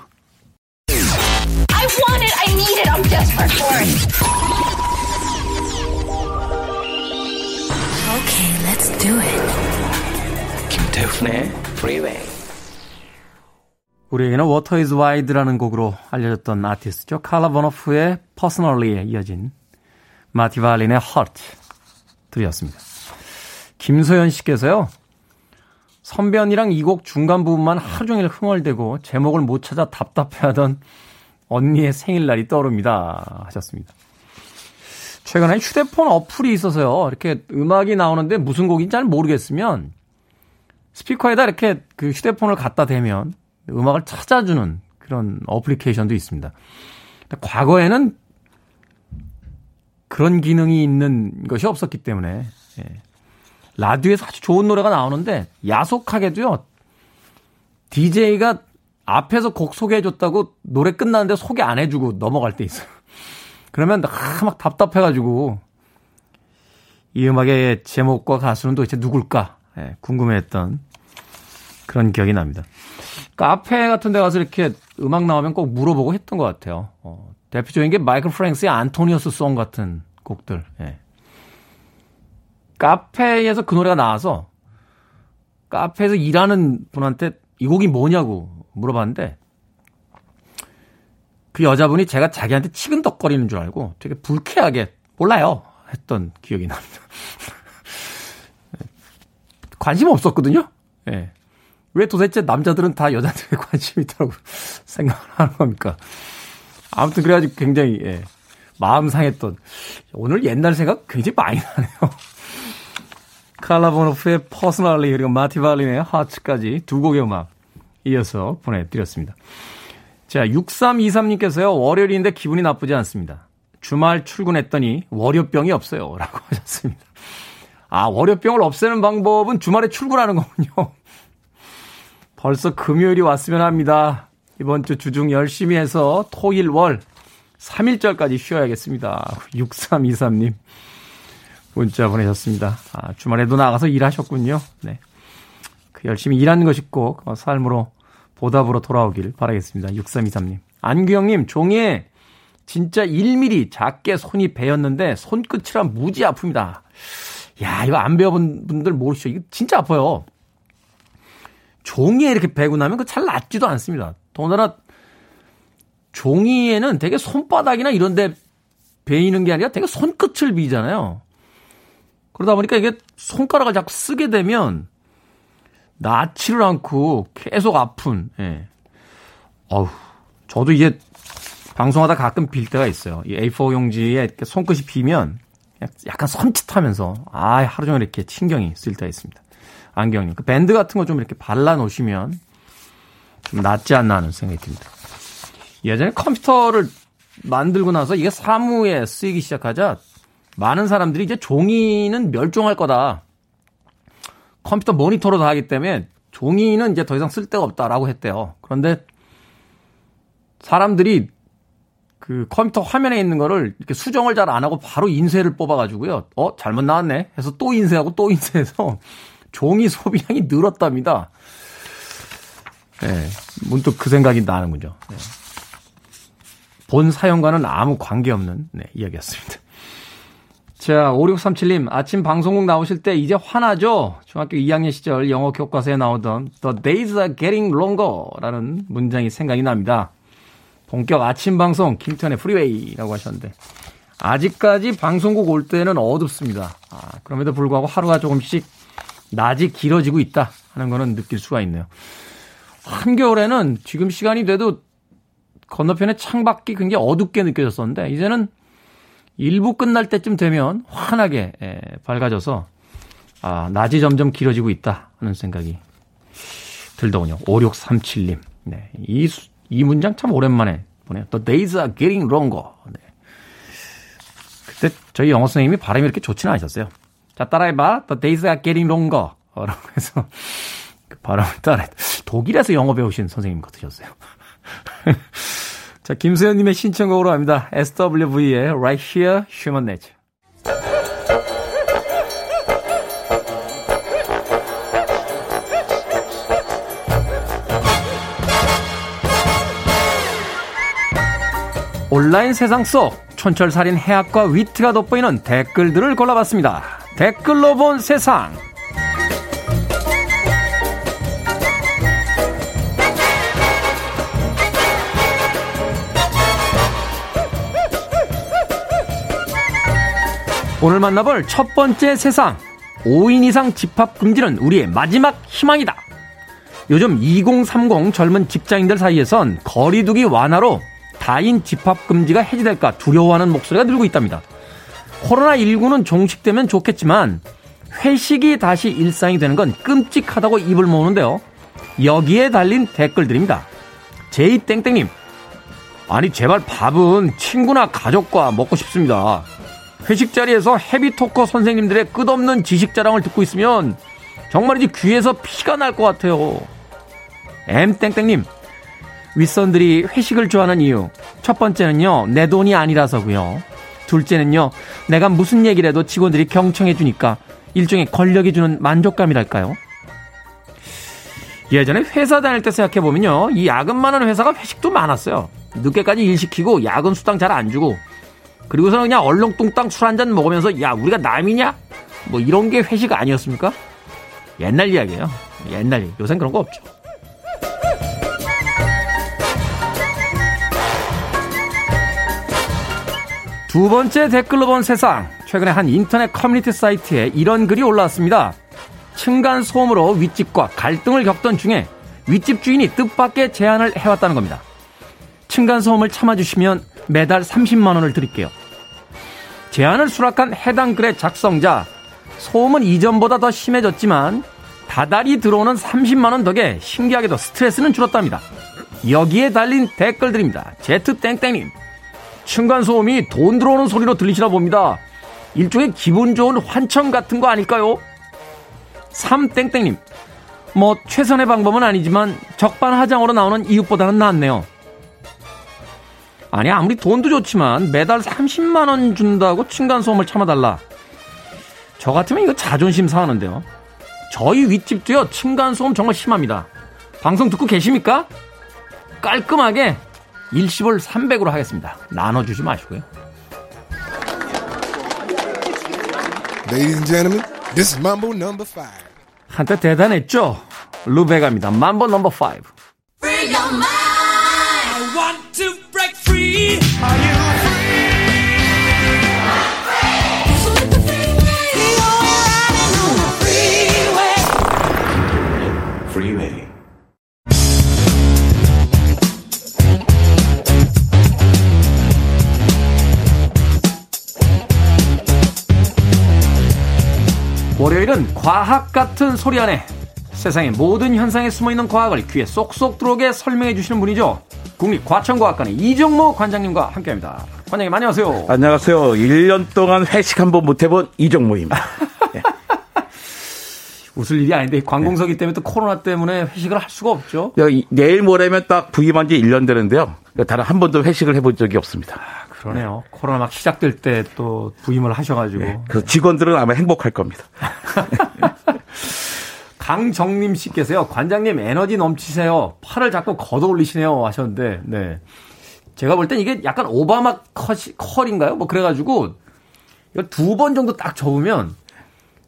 Let's do it. 김태훈의 Freeway. 우리에게는 Water is Wide라는 곡으로 알려졌던 아티스트죠. 칼라 버너프의 Personally에 이어진 마티발린의 Heart 들이었습니다. 김소연 씨께서요. 선배 언니랑 이 곡 중간 부분만 하루 종일 흥얼대고 제목을 못 찾아 답답해하던 언니의 생일날이 떠오릅니다. 하셨습니다. 최근에 휴대폰 어플이 있어서요. 이렇게 음악이 나오는데 무슨 곡인지 잘 모르겠으면 스피커에다 이렇게 그 휴대폰을 갖다 대면 음악을 찾아주는 그런 어플리케이션도 있습니다. 과거에는 그런 기능이 있는 것이 없었기 때문에 예. 라디오에서 아주 좋은 노래가 나오는데 야속하게도요. DJ가 앞에서 곡 소개해줬다고 노래 끝났는데 소개 안 해주고 넘어갈 때 있어요. 그러면 아, 막 답답해가지고 이 음악의 제목과 가수는 도대체 누굴까 예, 궁금해했던 그런 기억이 납니다. 카페 같은 데 가서 이렇게 음악 나오면 꼭 물어보고 했던 것 같아요. 어, 대표적인 게 마이클 프랭스의 안토니오스 송 같은 곡들. 예. 카페에서 그 노래가 나와서 카페에서 일하는 분한테 이 곡이 뭐냐고 물어봤는데 그 여자분이 제가 자기한테 치근덕거리는 줄 알고 되게 불쾌하게 몰라요 했던 기억이 납니다. 관심 없었거든요. 예. 왜 도대체 남자들은 다 여자들에 관심이 있다고 생각을 하는 겁니까? 아무튼 그래가지고 굉장히 예, 마음 상했던 오늘 옛날 생각 굉장히 많이 나네요. 칼라보노프의 퍼스널리 그리고 마티발린의 하츠까지 두 곡의 음악 이어서 보내드렸습니다. 자, 6323님께서요, 월요일인데 기분이 나쁘지 않습니다. 주말 출근했더니 월요병이 없어요. 라고 하셨습니다. 아, 월요병을 없애는 방법은 주말에 출근하는 거군요. 벌써 금요일이 왔으면 합니다. 이번 주 주중 열심히 해서 토일 월 3일절까지 쉬어야겠습니다. 6323님. 문자 보내셨습니다. 아, 주말에도 나가서 일하셨군요. 네. 그 열심히 일하는 것이 꼭 삶으로 보답으로 돌아오길 바라겠습니다. 6323님. 안규영님, 종이에 진짜 1mm 작게 손이 베였는데 손끝이랑 무지 아픕니다. 야, 이거 안 배워본 분들 모르시죠? 이거 진짜 아파요. 종이에 이렇게 베고 나면 그 잘 낫지도 않습니다. 더군다나 종이에는 되게 손바닥이나 이런 데 베이는 게 아니라 되게 손끝을 비잖아요. 그러다 보니까 이게 손가락을 자꾸 쓰게 되면 낫지를 않고 계속 아픈, 예. 어우, 저도 이게 방송하다 가끔 빌 때가 있어요. 이 A4 용지에 손끝이 비면 약간 섬찟하면서 아, 하루 종일 이렇게 신경이 쓸 때가 있습니다. 안경님. 그 밴드 같은 거 좀 이렇게 발라 놓으시면 좀 낫지 않나 하는 생각이 듭니다. 예전에 컴퓨터를 만들고 나서 이게 사무에 쓰이기 시작하자 많은 사람들이 이제 종이는 멸종할 거다. 컴퓨터 모니터로 다 하기 때문에 종이는 이제 더 이상 쓸 데가 없다라고 했대요. 그런데 사람들이 그 컴퓨터 화면에 있는 거를 이렇게 수정을 잘 안 하고 바로 인쇄를 뽑아가지고요. 어, 잘못 나왔네. 해서 또 인쇄하고 또 인쇄해서 종이 소비량이 늘었답니다. 네, 문득 그 생각이 나는군요. 네. 본 사용과는 아무 관계없는 네, 이야기였습니다. 자, 5637님, 아침 방송국 나오실 때 이제 화나죠? 중학교 2학년 시절 영어 교과서에 나오던 The days are getting longer 라는 문장이 생각이 납니다. 본격 아침 방송, 김태훈의 프리웨이라고 하셨는데, 아직까지 방송국 올 때는 어둡습니다. 아, 그럼에도 불구하고 하루가 조금씩 낮이 길어지고 있다 하는 거는 느낄 수가 있네요. 한겨울에는 지금 시간이 돼도 건너편에 창밖이 굉장히 어둡게 느껴졌었는데, 이제는 1부 끝날 때쯤 되면 환하게 예, 밝아져서 아, 낮이 점점 길어지고 있다 하는 생각이 들더군요. 5637님. 네. 이, 이 문장 참 오랜만에 보네요. The days are getting longer. 네. 그때 저희 영어 선생님이 발음이 이렇게 좋지는 않으셨어요. 자, 따라해봐. The days are getting longer. 라고 해서 그 발음을 따라 독일에서 영어 배우신 선생님 같으셨어요. 자, 김수현님의 신청곡으로 합니다. SWV의 Right Here, Human Nature. 온라인 세상 속 촌철살인 해학과 위트가 돋보이는 댓글들을 골라봤습니다. 댓글로 본 세상. 오늘 만나볼 첫 번째 세상. 5인 이상 집합 금지는 우리의 마지막 희망이다. 요즘 2030 젊은 직장인들 사이에선 거리두기 완화로 다인 집합 금지가 해지될까 두려워하는 목소리가 늘고 있답니다. 코로나19는 종식되면 좋겠지만 회식이 다시 일상이 되는 건 끔찍하다고 입을 모으는데요. 여기에 달린 댓글들입니다. 제이땡땡님, 아니 제발 밥은 친구나 가족과 먹고 싶습니다. 회식 자리에서 헤비토커 선생님들의 끝없는 지식 자랑을 듣고 있으면 정말이지 귀에서 피가 날 것 같아요. M땡땡님, 윗선들이 회식을 좋아하는 이유. 첫 번째는요, 내 돈이 아니라서고요. 둘째는요, 내가 무슨 얘기를 해도 직원들이 경청해주니까 일종의 권력이 주는 만족감이랄까요? 예전에 회사 다닐 때 생각해보면요, 이 야근 많은 회사가 회식도 많았어요. 늦게까지 일 시키고 야근 수당 잘 안 주고 그리고서는 그냥 얼렁뚱땅 술 한 잔 먹으면서 야 우리가 남이냐? 뭐 이런 게 회식 아니었습니까? 옛날 이야기예요. 옛날 이야기. 요새는 그런 거 없죠. 두 번째 댓글로 본 세상. 최근에 한 인터넷 커뮤니티 사이트에 이런 글이 올라왔습니다. 층간 소음으로 윗집과 갈등을 겪던 중에 윗집 주인이 뜻밖의 제안을 해왔다는 겁니다. 층간 소음을 참아주시면 매달 30만 원을 드릴게요. 제안을 수락한 해당 글의 작성자 소음은 이전보다 더 심해졌지만 다달이 들어오는 30만원 덕에 신기하게도 스트레스는 줄었답니다. 여기에 달린 댓글들입니다. 제트땡땡님. 층간소음이 돈 들어오는 소리로 들리시나 봅니다. 일종의 기분 좋은 환청 같은 거 아닐까요? 3땡땡님. 뭐, 최선의 방법은 아니지만 적반하장으로 나오는 이웃보다는 낫네요. 아니, 아무리 돈도 좋지만 매달 30만 원 준다고 층간소음을 참아달라. 저 같으면 이거 자존심 상하는데요. 저희 윗집도요, 층간소음 정말 심합니다. 방송 듣고 계십니까? 깔끔하게 일시불 300으로 하겠습니다. 나눠주지 마시고요. Ladies and gentlemen, this is Mambo number 5. 한때 대단했죠? 루베가입니다. Mambo number 5. 월요일은 과학 같은 소리 안에 세상의 모든 현상에 숨어있는 과학을 귀에 쏙쏙 들어오게 설명해 주시는 분이죠. 국립과천과학관의 이정모 관장님과 함께합니다. 관장님 안녕하세요. 안녕하세요. 1년 동안 회식 한 번 못 해본 이정모입니다. 네. 웃을 일이 아닌데 관공서기 때문에 또 코로나 때문에 회식을 할 수가 없죠. 내일 모레면 딱 부임한 지 1년 되는데요. 다른 한 번도 회식을 해본 적이 없습니다. 그러네요. 네. 코로나 막 시작될 때 또 부임을 하셔가지고. 네. 그 직원들은 아마 행복할 겁니다. 강정림 씨께서요, 관장님 에너지 넘치세요. 팔을 자꾸 걷어 올리시네요. 하셨는데, 네. 제가 볼 땐 이게 약간 오바마 컷이, 컬인가요? 뭐 그래가지고, 두 번 정도 딱 접으면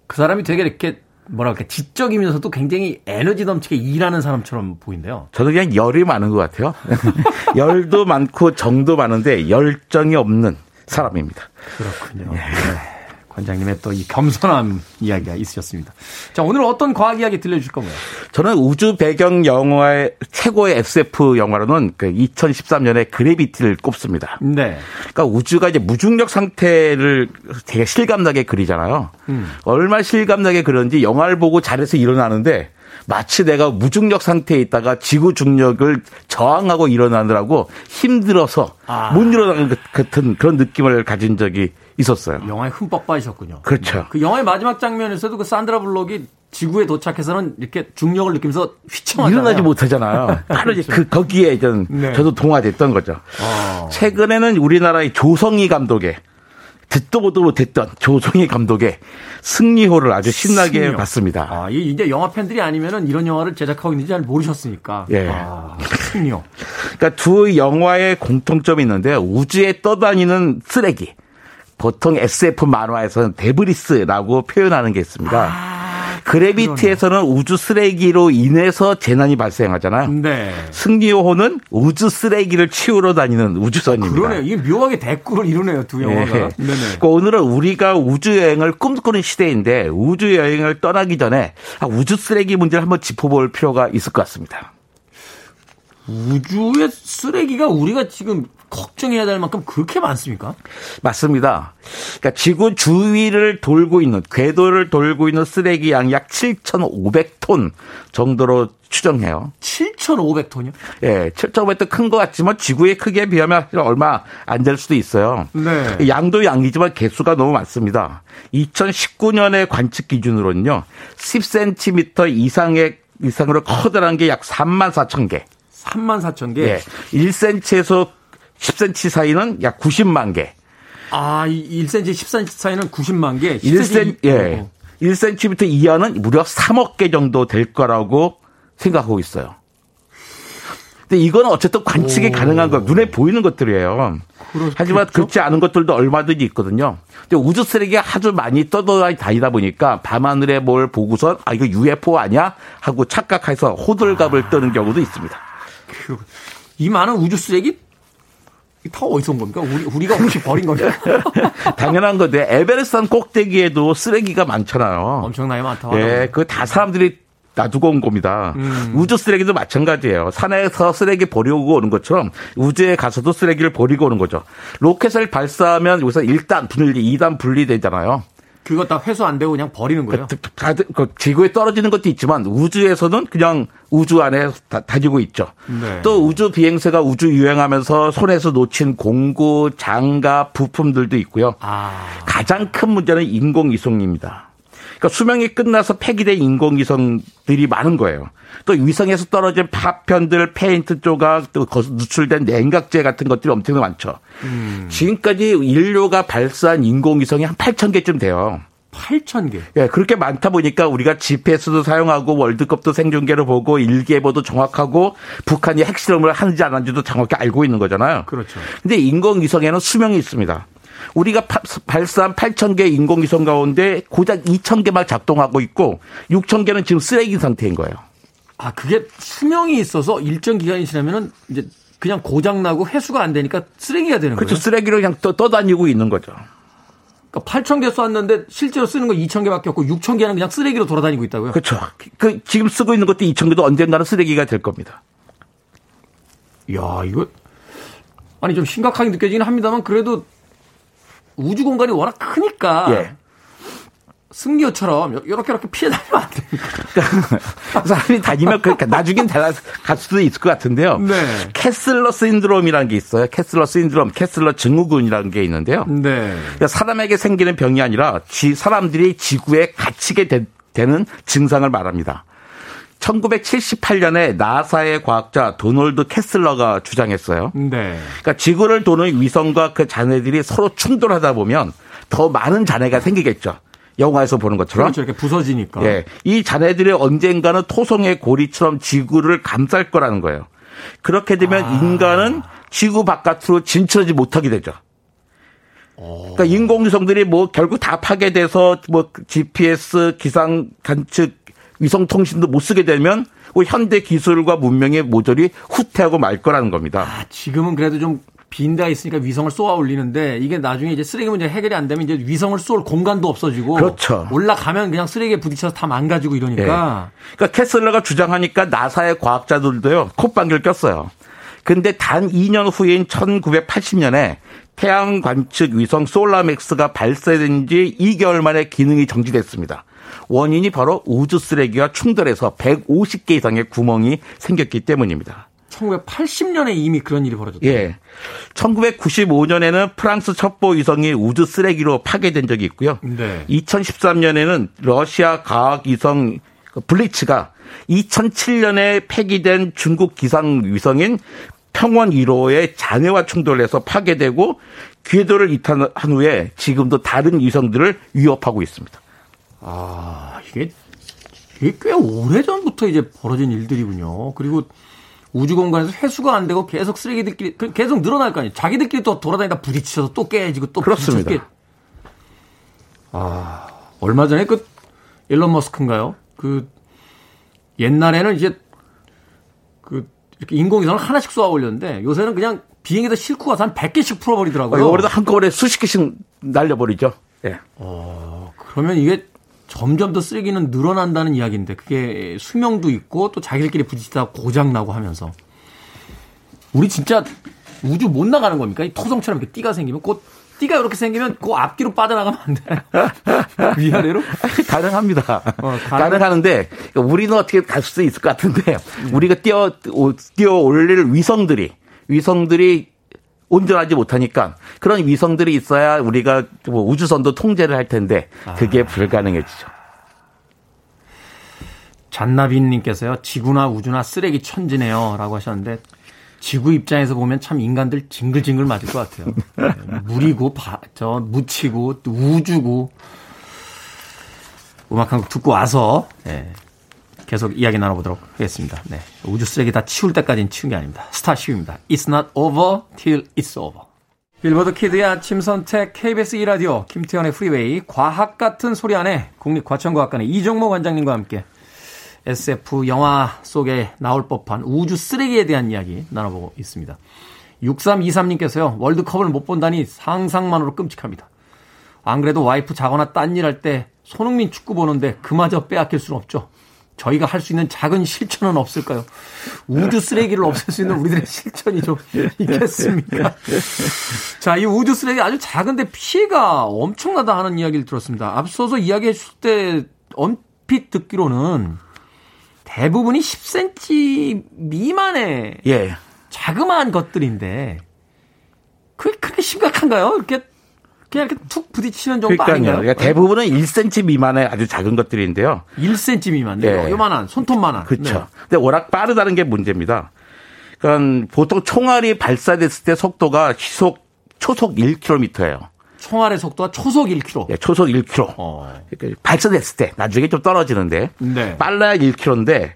그 사람이 되게 이렇게 뭐랄까 지적이면서도 굉장히 에너지 넘치게 일하는 사람처럼 보인대요. 저는 그냥 열이 많은 것 같아요. 열도 많고 정도 많은데 열정이 없는 사람입니다. 그렇군요. 예. 네. 관장님의 또 이 겸손한 이야기가 있으셨습니다. 자, 오늘 어떤 과학 이야기 들려주실 건가요? 저는 우주 배경 영화의 최고의 SF 영화로는 그 2013년에 그래비티를 꼽습니다. 네. 그러니까 우주가 이제 무중력 상태를 되게 실감나게 그리잖아요. 음. 얼마나 실감나게 그런지 영화를 보고 잘해서 일어나는데 마치 내가 무중력 상태에 있다가 지구 중력을 저항하고 일어나느라고 힘들어서 아. 못 일어나는 것 같은 그런 느낌을 가진 적이 있었어요. 영화에 흠뻑 빠지셨군요. 그렇죠. 그 영화의 마지막 장면에서도 그 산드라 블록이 지구에 도착해서는 이렇게 중력을 느끼면서 휘청하잖아요. 일어나지 못하잖아요. 바로 그렇죠. 그 거기에 전 네. 저도 동화됐던 거죠. 아. 최근에는 우리나라의 조성희 감독의 듣도 보도 못했던 조성희 감독의 승리호를 아주 신나게 승리호. 봤습니다. 아, 이제 영화 팬들이 아니면은 이런 영화를 제작하고 있는지 잘 모르셨으니까. 예. 아, 승리호. 그러니까 두 영화의 공통점이 있는데 우주에 떠다니는 쓰레기. 보통 SF 만화에서는 데브리스라고 표현하는 게 있습니다. 아. 그래비티에서는 우주 쓰레기로 인해서 재난이 발생하잖아요. 네. 승리호는 우주 쓰레기를 치우러 다니는 우주선입니다. 그러네요. 이게 묘하게 대꾸를 이루네요, 두 영화가. 네. 네네. 그러니까 오늘은 우리가 우주 여행을 꿈꾸는 시대인데 우주 여행을 떠나기 전에 아, 우주 쓰레기 문제를 한번 짚어볼 필요가 있을 것 같습니다. 우주의 쓰레기가 우리가 지금 걱정해야 될 만큼 그렇게 많습니까? 맞습니다. 그러니까 지구 주위를 돌고 있는 궤도를 돌고 있는 쓰레기 양이 약 7,500톤 정도로 추정해요. 7,500톤이요? 예, 7,500톤 큰 것 같지만 지구의 크기에 비하면 얼마 안 될 수도 있어요. 네. 양도 양이지만 개수가 너무 많습니다. 2019년의 관측 기준으로는요, 10cm 이상의 이상으로 커다란 게 약 3만 4천 개. 3만 4천 개? 예. 1cm에서 10cm 사이는 약 90만 개. 아, 1cm, 10cm 사이는 90만 개? 1cm, 예. 1cm 이하는 무려 3억 개 정도 될 거라고 생각하고 있어요. 근데 이거는 어쨌든 관측이 오. 가능한 거, 눈에 보이는 것들이에요. 그렇겠죠? 하지만 그렇지 않은 것들도 얼마든지 있거든요. 근데 우주 쓰레기가 아주 많이 떠돌아다니다 보니까 밤하늘에 뭘 보고선 아 이거 UFO 아니야 하고 착각해서 호들갑을 아. 떠는 경우도 있습니다. 그, 이 많은 우주 쓰레기 다 어디서 온 겁니까? 우리, 우리가 혹시 버린 겁니까? 당연한 건데, 에베레스트 꼭대기에도 쓰레기가 많잖아요. 엄청나게 많다. 예, 그 다 사람들이 놔두고 온 겁니다. 음. 우주 쓰레기도 마찬가지예요. 산에서 쓰레기 버리고 오는 것처럼 우주에 가서도 쓰레기를 버리고 오는 거죠. 로켓을 발사하면 여기서 1단 분리, 2단 분리되잖아요. 그거 다 회수 안 되고 그냥 버리는 거예요? 그, 다, 그 지구에 떨어지는 것도 있지만 우주에서는 그냥 우주 안에 다, 다니고 있죠. 네. 또 우주 비행체가 우주 유행하면서 손에서 놓친 공구, 장갑, 부품들도 있고요. 아. 가장 큰 문제는 인공위성입니다. 그러니까 수명이 끝나서 폐기된 인공위성들이 많은 거예요. 또 위성에서 떨어진 파편들, 페인트 조각, 또 누출된 냉각제 같은 것들이 엄청 많죠. 음. 지금까지 인류가 발사한 인공위성이 한 8천 개쯤 돼요. 8천 개. 예, 그렇게 많다 보니까 우리가 GPS도 사용하고 월드컵도 생중계로 보고 일기예보도 정확하고 북한이 핵실험을 하는지 안 하는지도 정확히 알고 있는 거잖아요. 그렇죠. 근데 인공위성에는 수명이 있습니다. 우리가 발사한 8천 개 인공위성 가운데 고작 2천 개만 작동하고 있고 6천 개는 지금 쓰레기 상태인 거예요. 아, 그게 수명이 있어서 일정 기간이 지나면은 이제 그냥 고장 나고 회수가 안 되니까 쓰레기가 되는 그렇죠. 거예요. 쓰레기로 그냥 떠, 떠다니고 있는 거죠. 그러니까 8천 개 쐈는데 실제로 쓰는 거 2천 개밖에 없고 6천 개는 그냥 쓰레기로 돌아다니고 있다고요? 그렇죠. 그 지금 쓰고 있는 것도 2천 개도 언젠가는 쓰레기가 될 겁니다. 야, 이거 아니 좀 심각하게 느껴지긴 합니다만 그래도 우주 공간이 워낙 크니까 예. 승기어처럼 이렇게 이렇게 피해 다니면 안 됩니까? 사람이 다니면 그러니까 나중엔 갈 수도 있을 것 같은데요. 네. 케슬러 신드롬이라는 게 있어요. 케슬러 신드롬, 케슬러 증후군이라는 게 있는데요. 네. 그러니까 사람에게 생기는 병이 아니라 사람들이 지구에 갇히게 되, 는 증상을 말합니다. 1978년에 나사의 과학자 도널드 케슬러가 주장했어요. 네. 그러니까 지구를 도는 위성과 그 잔해들이 서로 충돌하다 보면 더 많은 잔해가 생기겠죠. 영화에서 보는 것처럼. 그렇죠. 이렇게 부서지니까. 예. 이 잔해들이 언젠가는 토성의 고리처럼 지구를 감쌀 거라는 거예요. 그렇게 되면 아. 인간은 지구 바깥으로 진출하지 못하게 되죠. 그러니까 인공위성들이 뭐 결국 다 파괴돼서 뭐 GPS 기상 관측 위성 통신도 못 쓰게 되면 그 현대 기술과 문명의 모조리 후퇴하고 말 거라는 겁니다. 아, 지금은 그래도 좀 빈대가 있으니까 위성을 쏘아 올리는데 이게 나중에 이제 쓰레기 문제 해결이 안 되면 이제 위성을 쏠 공간도 없어지고 그렇죠. 올라가면 그냥 쓰레기에 부딪혀서 다 망가지고 이러니까. 네. 그러니까 캐슬러가 주장하니까 나사의 과학자들도요 콧방귀를 꼈어요. 근데 단 2년 후인 1980년에 태양 관측 위성 솔라맥스가 발사된 지 2개월 만에 기능이 정지됐습니다. 원인이 바로 우주 쓰레기와 충돌해서 150개 이상의 구멍이 생겼기 때문입니다. 1980년에 이미 그런 일이 벌어졌다. 예. 1995년에는 프랑스 첩보 위성이 우주 쓰레기로 파괴된 적이 있고요. 네. 2013년에는 러시아 과학 위성 블리츠가 2007년에 폐기된 중국 기상 위성인 평원 1호의 잔해와 충돌해서 파괴되고 궤도를 이탈한 후에 지금도 다른 위성들을 위협하고 있습니다. 아, 이게, 이게 꽤 오래 전부터 이제 벌어진 일들이군요. 그리고 우주 공간에서 회수가 안 되고 계속 쓰레기들끼리 그 계속 늘어날 거 아니에요. 자기들끼리 또 돌아다니다 부딪혀서 또 깨지고 또 그렇습니다. 깨... 아 얼마 전에 그 일론 머스크인가요? 그 옛날에는 이제 그 이렇게 인공위성을 하나씩 쏘아 올렸는데 요새는 그냥 비행기에다 싣고 가서 한 100개씩 풀어버리더라고요. 이번에도 한꺼번에 수십 개씩 날려버리죠. 예. 어, 그러면 이게 점점 더 쓰레기는 늘어난다는 이야기인데 그게 수명도 있고 또 자기들끼리 부딪히다 고장 나고 하면서 우리 진짜 우주 못 나가는 겁니까? 이 토성처럼 이렇게 띠가 생기면 곧 띠가 이렇게 생기면 그 앞뒤로 빠져나가면 안 돼요. 위아래로? 가능합니다. 어, 가능... 한데 우리는 어떻게 갈 수 있을 것 같은데 음. 우리가 뛰어 뛰어 올릴 위성들이 위성들이 온전하지 못하니까 그런 위성들이 있어야 우리가 뭐 우주선도 통제를 할 텐데 그게 아. 불가능해지죠. 잔나비님께서요, 지구나 우주나 쓰레기 천지네요. 라고 하셨는데, 지구 입장에서 보면 참 인간들 징글징글 맞을 것 같아요. 네, 물이고, 바, 저, 묻히고, 또 우주고. 음악 한 곡 듣고 와서, 네, 계속 이야기 나눠보도록 하겠습니다. 네. 우주 쓰레기 다 치울 때까지는 치운 게 아닙니다. 스타쉽입니다. It's not over till it's over. 빌보드 키드의 아침 선택 KBS 2라디오 김태훈의 프리웨이 과학 같은 소리 안에 국립과천과학관의 이정모 관장님과 함께 SF 영화 속에 나올 법한 우주 쓰레기에 대한 이야기 나눠보고 있습니다. 6323님께서요. 월드컵을 못 본다니 상상만으로 끔찍합니다. 안 그래도 와이프 자거나 딴 일 할 때 손흥민 축구 보는데 그마저 빼앗길 수는 없죠. 저희가 할 수 있는 작은 실천은 없을까요? 우주 쓰레기를 없앨 수 있는 우리들의 실천이 좀 있겠습니까? 자, 이 우주 쓰레기 아주 작은데 피해가 엄청나다 하는 이야기를 들었습니다. 앞서서 이야기해 주실 때 얼핏 듣기로는 대부분이 10cm 미만의 예. 자그마한 것들인데 그게 그렇게 심각한가요? 이렇게 그냥 이렇게 툭 부딪히는 정도 그러니까요. 아닌가요? 그러니까 대부분은 1cm 미만의 아주 작은 것들인데요. 1cm 미만. 네. 요만한 손톱만한. 그렇죠. 네. 근데 워낙 빠르다는 게 문제입니다. 그러니까 보통 총알이 발사됐을 때 속도가 시속 초속 1km예요. 총알의 속도가 초속 1km. 네, 초속 1km. 어. 그러니까 발사됐을 때 나중에 좀 떨어지는데 네. 빨라야 1km인데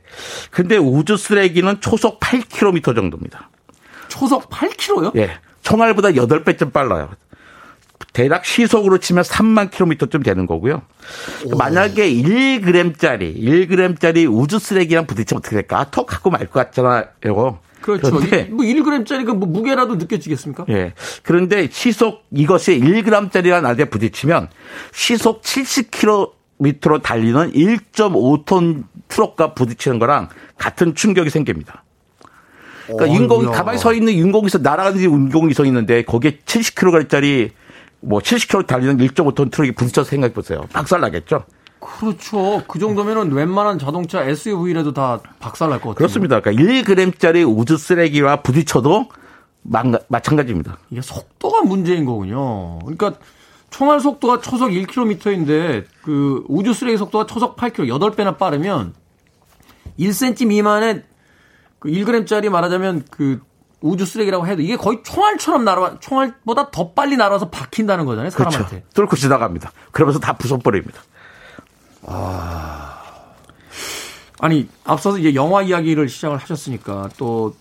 근데 우주 쓰레기는 초속 8km 정도입니다. 초속 8km요? 예. 총알보다 8배쯤 빨라요. 대략 시속으로 치면 3만 킬로미터쯤 되는 거고요. 오. 만약에 1g짜리, 1g짜리 우주 쓰레기랑 부딪히면 어떻게 될까? 턱 하고 말 것 같잖아요. 그렇죠. 뭐 1g짜리가 뭐 무게라도 느껴지겠습니까? 예. 그런데 시속 이것이 1g짜리가 나한테 부딪히면 시속 70km로 달리는 1.5톤 트럭과 부딪히는 거랑 같은 충격이 생깁니다. 그러니까 어, 인공이 가만히 서 있는 인공위성 날아가는 인공위성 있는데 거기에 70kg짜리 뭐 70km 달리는 1.5톤 트럭이 부딪혀서 생각해 보세요. 박살 나겠죠? 그렇죠. 그 정도면은 웬만한 자동차 SUV라도 다 박살 날 것 같아요. 그렇습니다. 그러니까 1g짜리 우주 쓰레기와 부딪혀도 마찬가지입니다. 이게 속도가 문제인 거군요. 그러니까 총알 속도가 초속 1km인데 그 우주 쓰레기 속도가 초속 8km, 8배나 빠르면 1cm 미만의 그 1g짜리 말하자면 그 우주 쓰레기라고 해도 이게 거의 총알처럼 날아 총알보다 더 빨리 날아서 박힌다는 거잖아요 사람한테. 그렇죠. 뚫고 지나갑니다. 그러면서 다 부숴버립니다. 아 아니 앞서서 이제 영화 이야기를 시작을 하셨으니까 또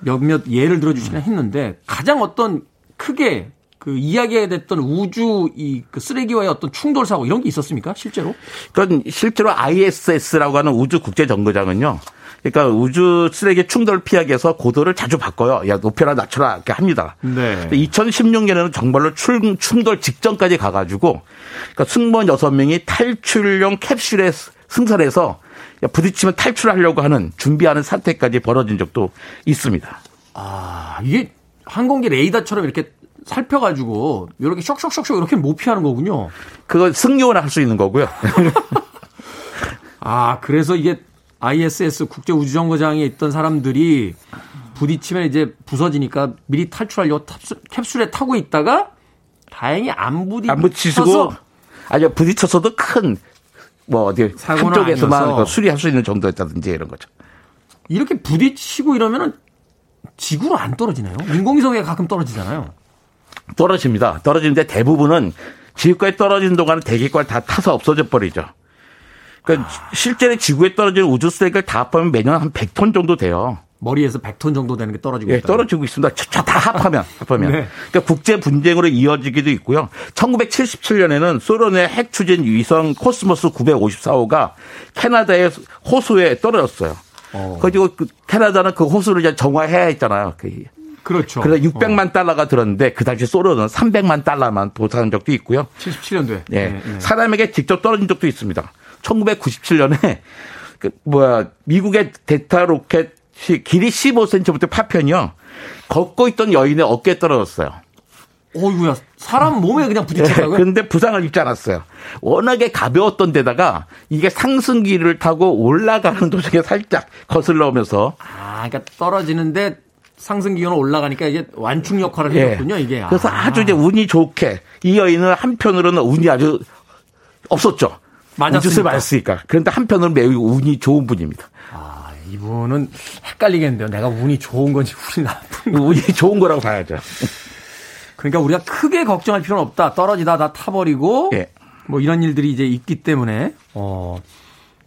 몇몇 예를 들어주시긴 했는데 가장 어떤 크게 그 이야기가 됐던 우주 이 그 쓰레기와의 어떤 충돌 사고 이런 게 있었습니까 실제로? 그건 실제로 ISS라고 하는 우주 국제 정거장은요. 그러니까 우주 쓰레기 충돌 피하기 위해서 고도를 자주 바꿔요. 야, 높여라, 낮춰라, 이렇게 합니다. 네. 2016년에는 정말로 충돌 직전까지 가가지고, 그러니까 승무원 6명이 탈출용 캡슐에 승선해서 부딪히면 탈출하려고 하는 준비하는 사태까지 벌어진 적도 있습니다. 아, 이게 항공기 레이더처럼 이렇게 살펴가지고 이렇게 쇽쇽쇽쇽 이렇게 못 피하는 거군요. 그거 승용을 할수 있는 거고요. 아, 그래서 이게 ISS 국제우주정거장에 있던 사람들이 부딪히면 이제 부서지니까 미리 탈출하려고 캡슐에 타고 있다가 다행히 안 부딪혀서 아주 부딪혀서도 큰 뭐 어디 한쪽에서만 수리할 수 있는 정도였다든지 이런 거죠. 이렇게 부딪히고 이러면은 지구로 안 떨어지나요? 인공위성에 가끔 떨어지잖아요. 떨어집니다. 떨어지는데 대부분은 지구까지 떨어지는 동안은 대기권 다 타서 없어져 버리죠. 그러니까 아. 실제로 지구에 떨어지는 우주 쓰레기를 다 합하면 매년 한 100톤 정도 돼요. 머리에서 100톤 정도 되는 게 떨어지고 예. 떨어지고 있습니다. 다 합하면 합하면. 네. 그러니까 국제 분쟁으로 이어지기도 있고요. 1977년에는 소련의 핵 추진 위성 코스모스 954호가 캐나다의 호수에 떨어졌어요. 어. 그리고 그 캐나다는 그 호수를 이제 정화해야 했잖아요. 그 그렇죠. 그래서 600만 어. 달러가 들었는데 그 당시 소련은 300만 달러만 보상한 적도 있고요. 77년도에. 예. 네, 네. 사람에게 직접 떨어진 적도 있습니다. 1997년에 그 뭐야 미국의 대타 로켓이 길이 15cm부터 파편이요. 걷고 있던 여인의 어깨에 떨어졌어요. 어이구야 사람 몸에 그냥 부딪혔다고요? 그런데 부상을 입지 않았어요. 워낙에 가벼웠던 데다가 이게 상승기를 타고 올라가는 도중에 살짝 거슬러 오면서 아, 그러니까 떨어지는데 상승 기온은 올라가니까 이게 완충 역할을 예. 해줬군요, 이게. 그래서 아. 주 이제 운이 좋게 이 여인은 한편으로는 운이 아주 없었죠. 맞았으니까. 맞았으니까. 그런데 한편으로는 매우 운이 좋은 분입니다. 아, 이분은 헷갈리겠는데요. 내가 운이 좋은 건지 운이 나쁜 건지. 운이 좋은 거라고 봐야죠. 그러니까 우리가 크게 걱정할 필요는 없다. 떨어지다 다 타버리고 예. 뭐 이런 일들이 이제 있기 때문에 어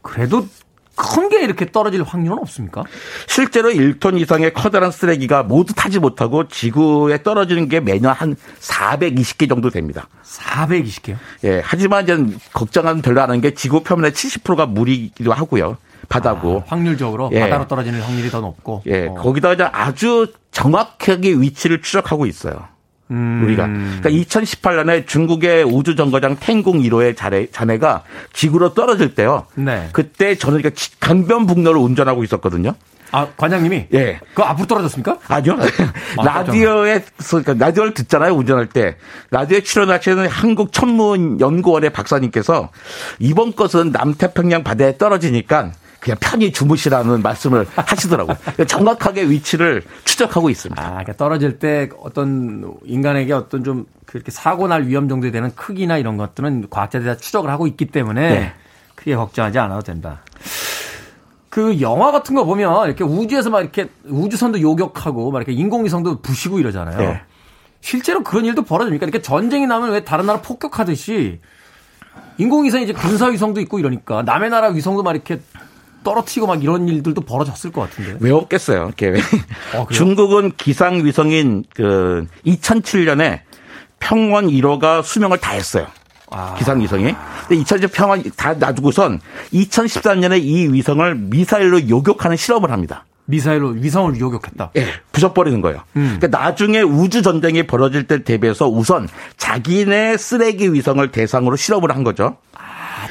그래도 큰 게 이렇게 떨어질 확률은 없습니까? 실제로 1톤 이상의 커다란 쓰레기가 모두 타지 못하고 지구에 떨어지는 게 매년 한 420개 정도 됩니다. 420개요? 예. 하지만 이제 걱정은 별로 안 하는 게 지구 표면의 70%가 물이기도 하고요. 바다고. 아, 확률적으로 예. 바다로 떨어지는 확률이 더 높고. 예. 어. 거기다 이제 아주 정확하게 위치를 추적하고 있어요. 음. 우리가. 그러니까 2018년에 중국의 우주 정거장 탱궁 1호의 자네, 자네가 지구로 떨어질 때요. 네. 그때 저는 그러니까 강변북로를 운전하고 있었거든요. 아, 관장님이? 예. 그 앞으로 떨어졌습니까? 아니요. 아, 라디오에, 그러니까 라디오를 듣잖아요, 운전할 때. 라디오에 출연하시는 한국천문연구원의 박사님께서 이번 것은 남태평양 바다에 떨어지니까 그냥 편히 주무시라는 말씀을 하시더라고요. 정확하게 위치를 추적하고 있습니다. 아, 그러니까 떨어질 때 어떤 인간에게 어떤 좀 그렇게 사고 날 위험 정도에 되는 크기나 이런 것들은 과학자들이 다 추적을 하고 있기 때문에 네. 크게 걱정하지 않아도 된다. 그 영화 같은 거 보면 이렇게 우주에서 막 이렇게 우주선도 요격하고 막 이렇게 인공위성도 부시고 이러잖아요. 네. 실제로 그런 일도 벌어집니까? 이렇게 전쟁이 나면 왜 다른 나라 폭격하듯이 인공위성 이제 군사위성도 있고 이러니까 남의 나라 위성도 막 이렇게 떨어뜨리고 막 이런 일들도 벌어졌을 것 같은데. 왜 없겠어요. 이렇게. 어, 중국은 기상 위성인 그 2007년에 평원 1호가 수명을 다했어요. 아. 기상 위성이. 근데 2000년 평원 다 놔두고선 2013년에 이 위성을 미사일로 요격하는 실험을 합니다. 미사일로 위성을 요격했다. 예, 부숴버리는 거예요. 음. 그러니까 나중에 우주 전쟁이 벌어질 때 대비해서 우선 자기네 쓰레기 위성을 대상으로 실험을 한 거죠.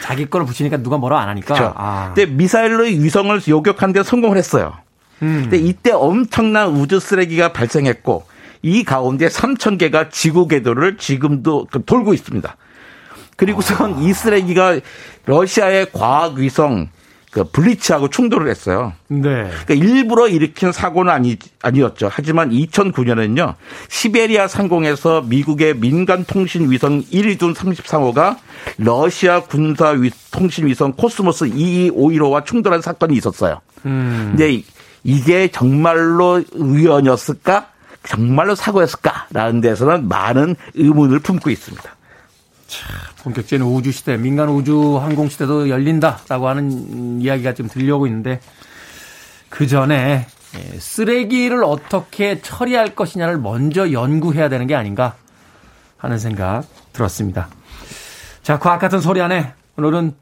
자기 거를 붙이니까 누가 뭐라 안 하니까. 그렇죠. 아. 근데 미사일로 위성을 요격한 데 성공을 했어요. 음. 근데 이때 엄청난 우주 쓰레기가 발생했고 이 가운데 3천 개가 지구 궤도를 지금도 돌고 있습니다. 그리고선 아. 이 쓰레기가 러시아의 과학 위성 그 블리츠하고 충돌을 했어요. 네. 그러니까 일부러 일으킨 사고는 아니 아니었죠. 하지만 2009년에는요. 시베리아 상공에서 미국의 민간 통신 위성 이리듐 33호가 러시아 군사 위, 통신 위성 코스모스 2251호와 충돌한 사건이 있었어요. 음. 근데 이게 정말로 우연이었을까? 정말로 사고였을까 라는 데서는 많은 의문을 품고 있습니다. 본격적인 우주 시대, 민간 우주 항공 시대도 열린다라고 하는 이야기가 지금 들려오고 있는데 그 전에 예, 쓰레기를 어떻게 처리할 것이냐를 먼저 연구해야 되는 게 아닌가 하는 생각 들었습니다. 자, 과학 같은 소리 안에 오늘은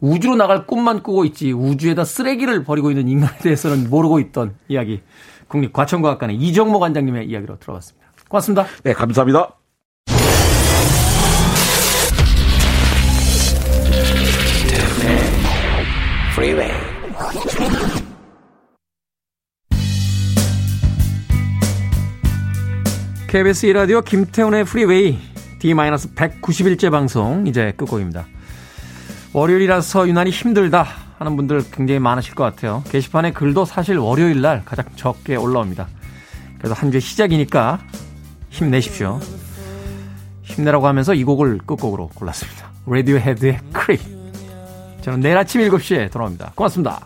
우주로 나갈 꿈만 꾸고 있지 우주에다 쓰레기를 버리고 있는 인간에 대해서는 모르고 있던 이야기 국립과천과학관의 이정모 관장님의 이야기로 들어봤습니다. 고맙습니다. 네, 감사합니다. Freeway. KBS 2라디오 김태훈의 프리웨이 D-191째 방송 이제 끝곡입니다. 월요일이라서 유난히 힘들다 하는 분들 굉장히 많으실 것 같아요. 게시판에 글도 사실 월요일 날 가장 적게 올라옵니다. 그래도 한 주의 시작이니까 힘내십시오. 힘내라고 하면서 이 곡을 끝곡으로 골랐습니다. 라디오헤드의 Creep 저는 내일 아침 7시에 돌아옵니다. 고맙습니다.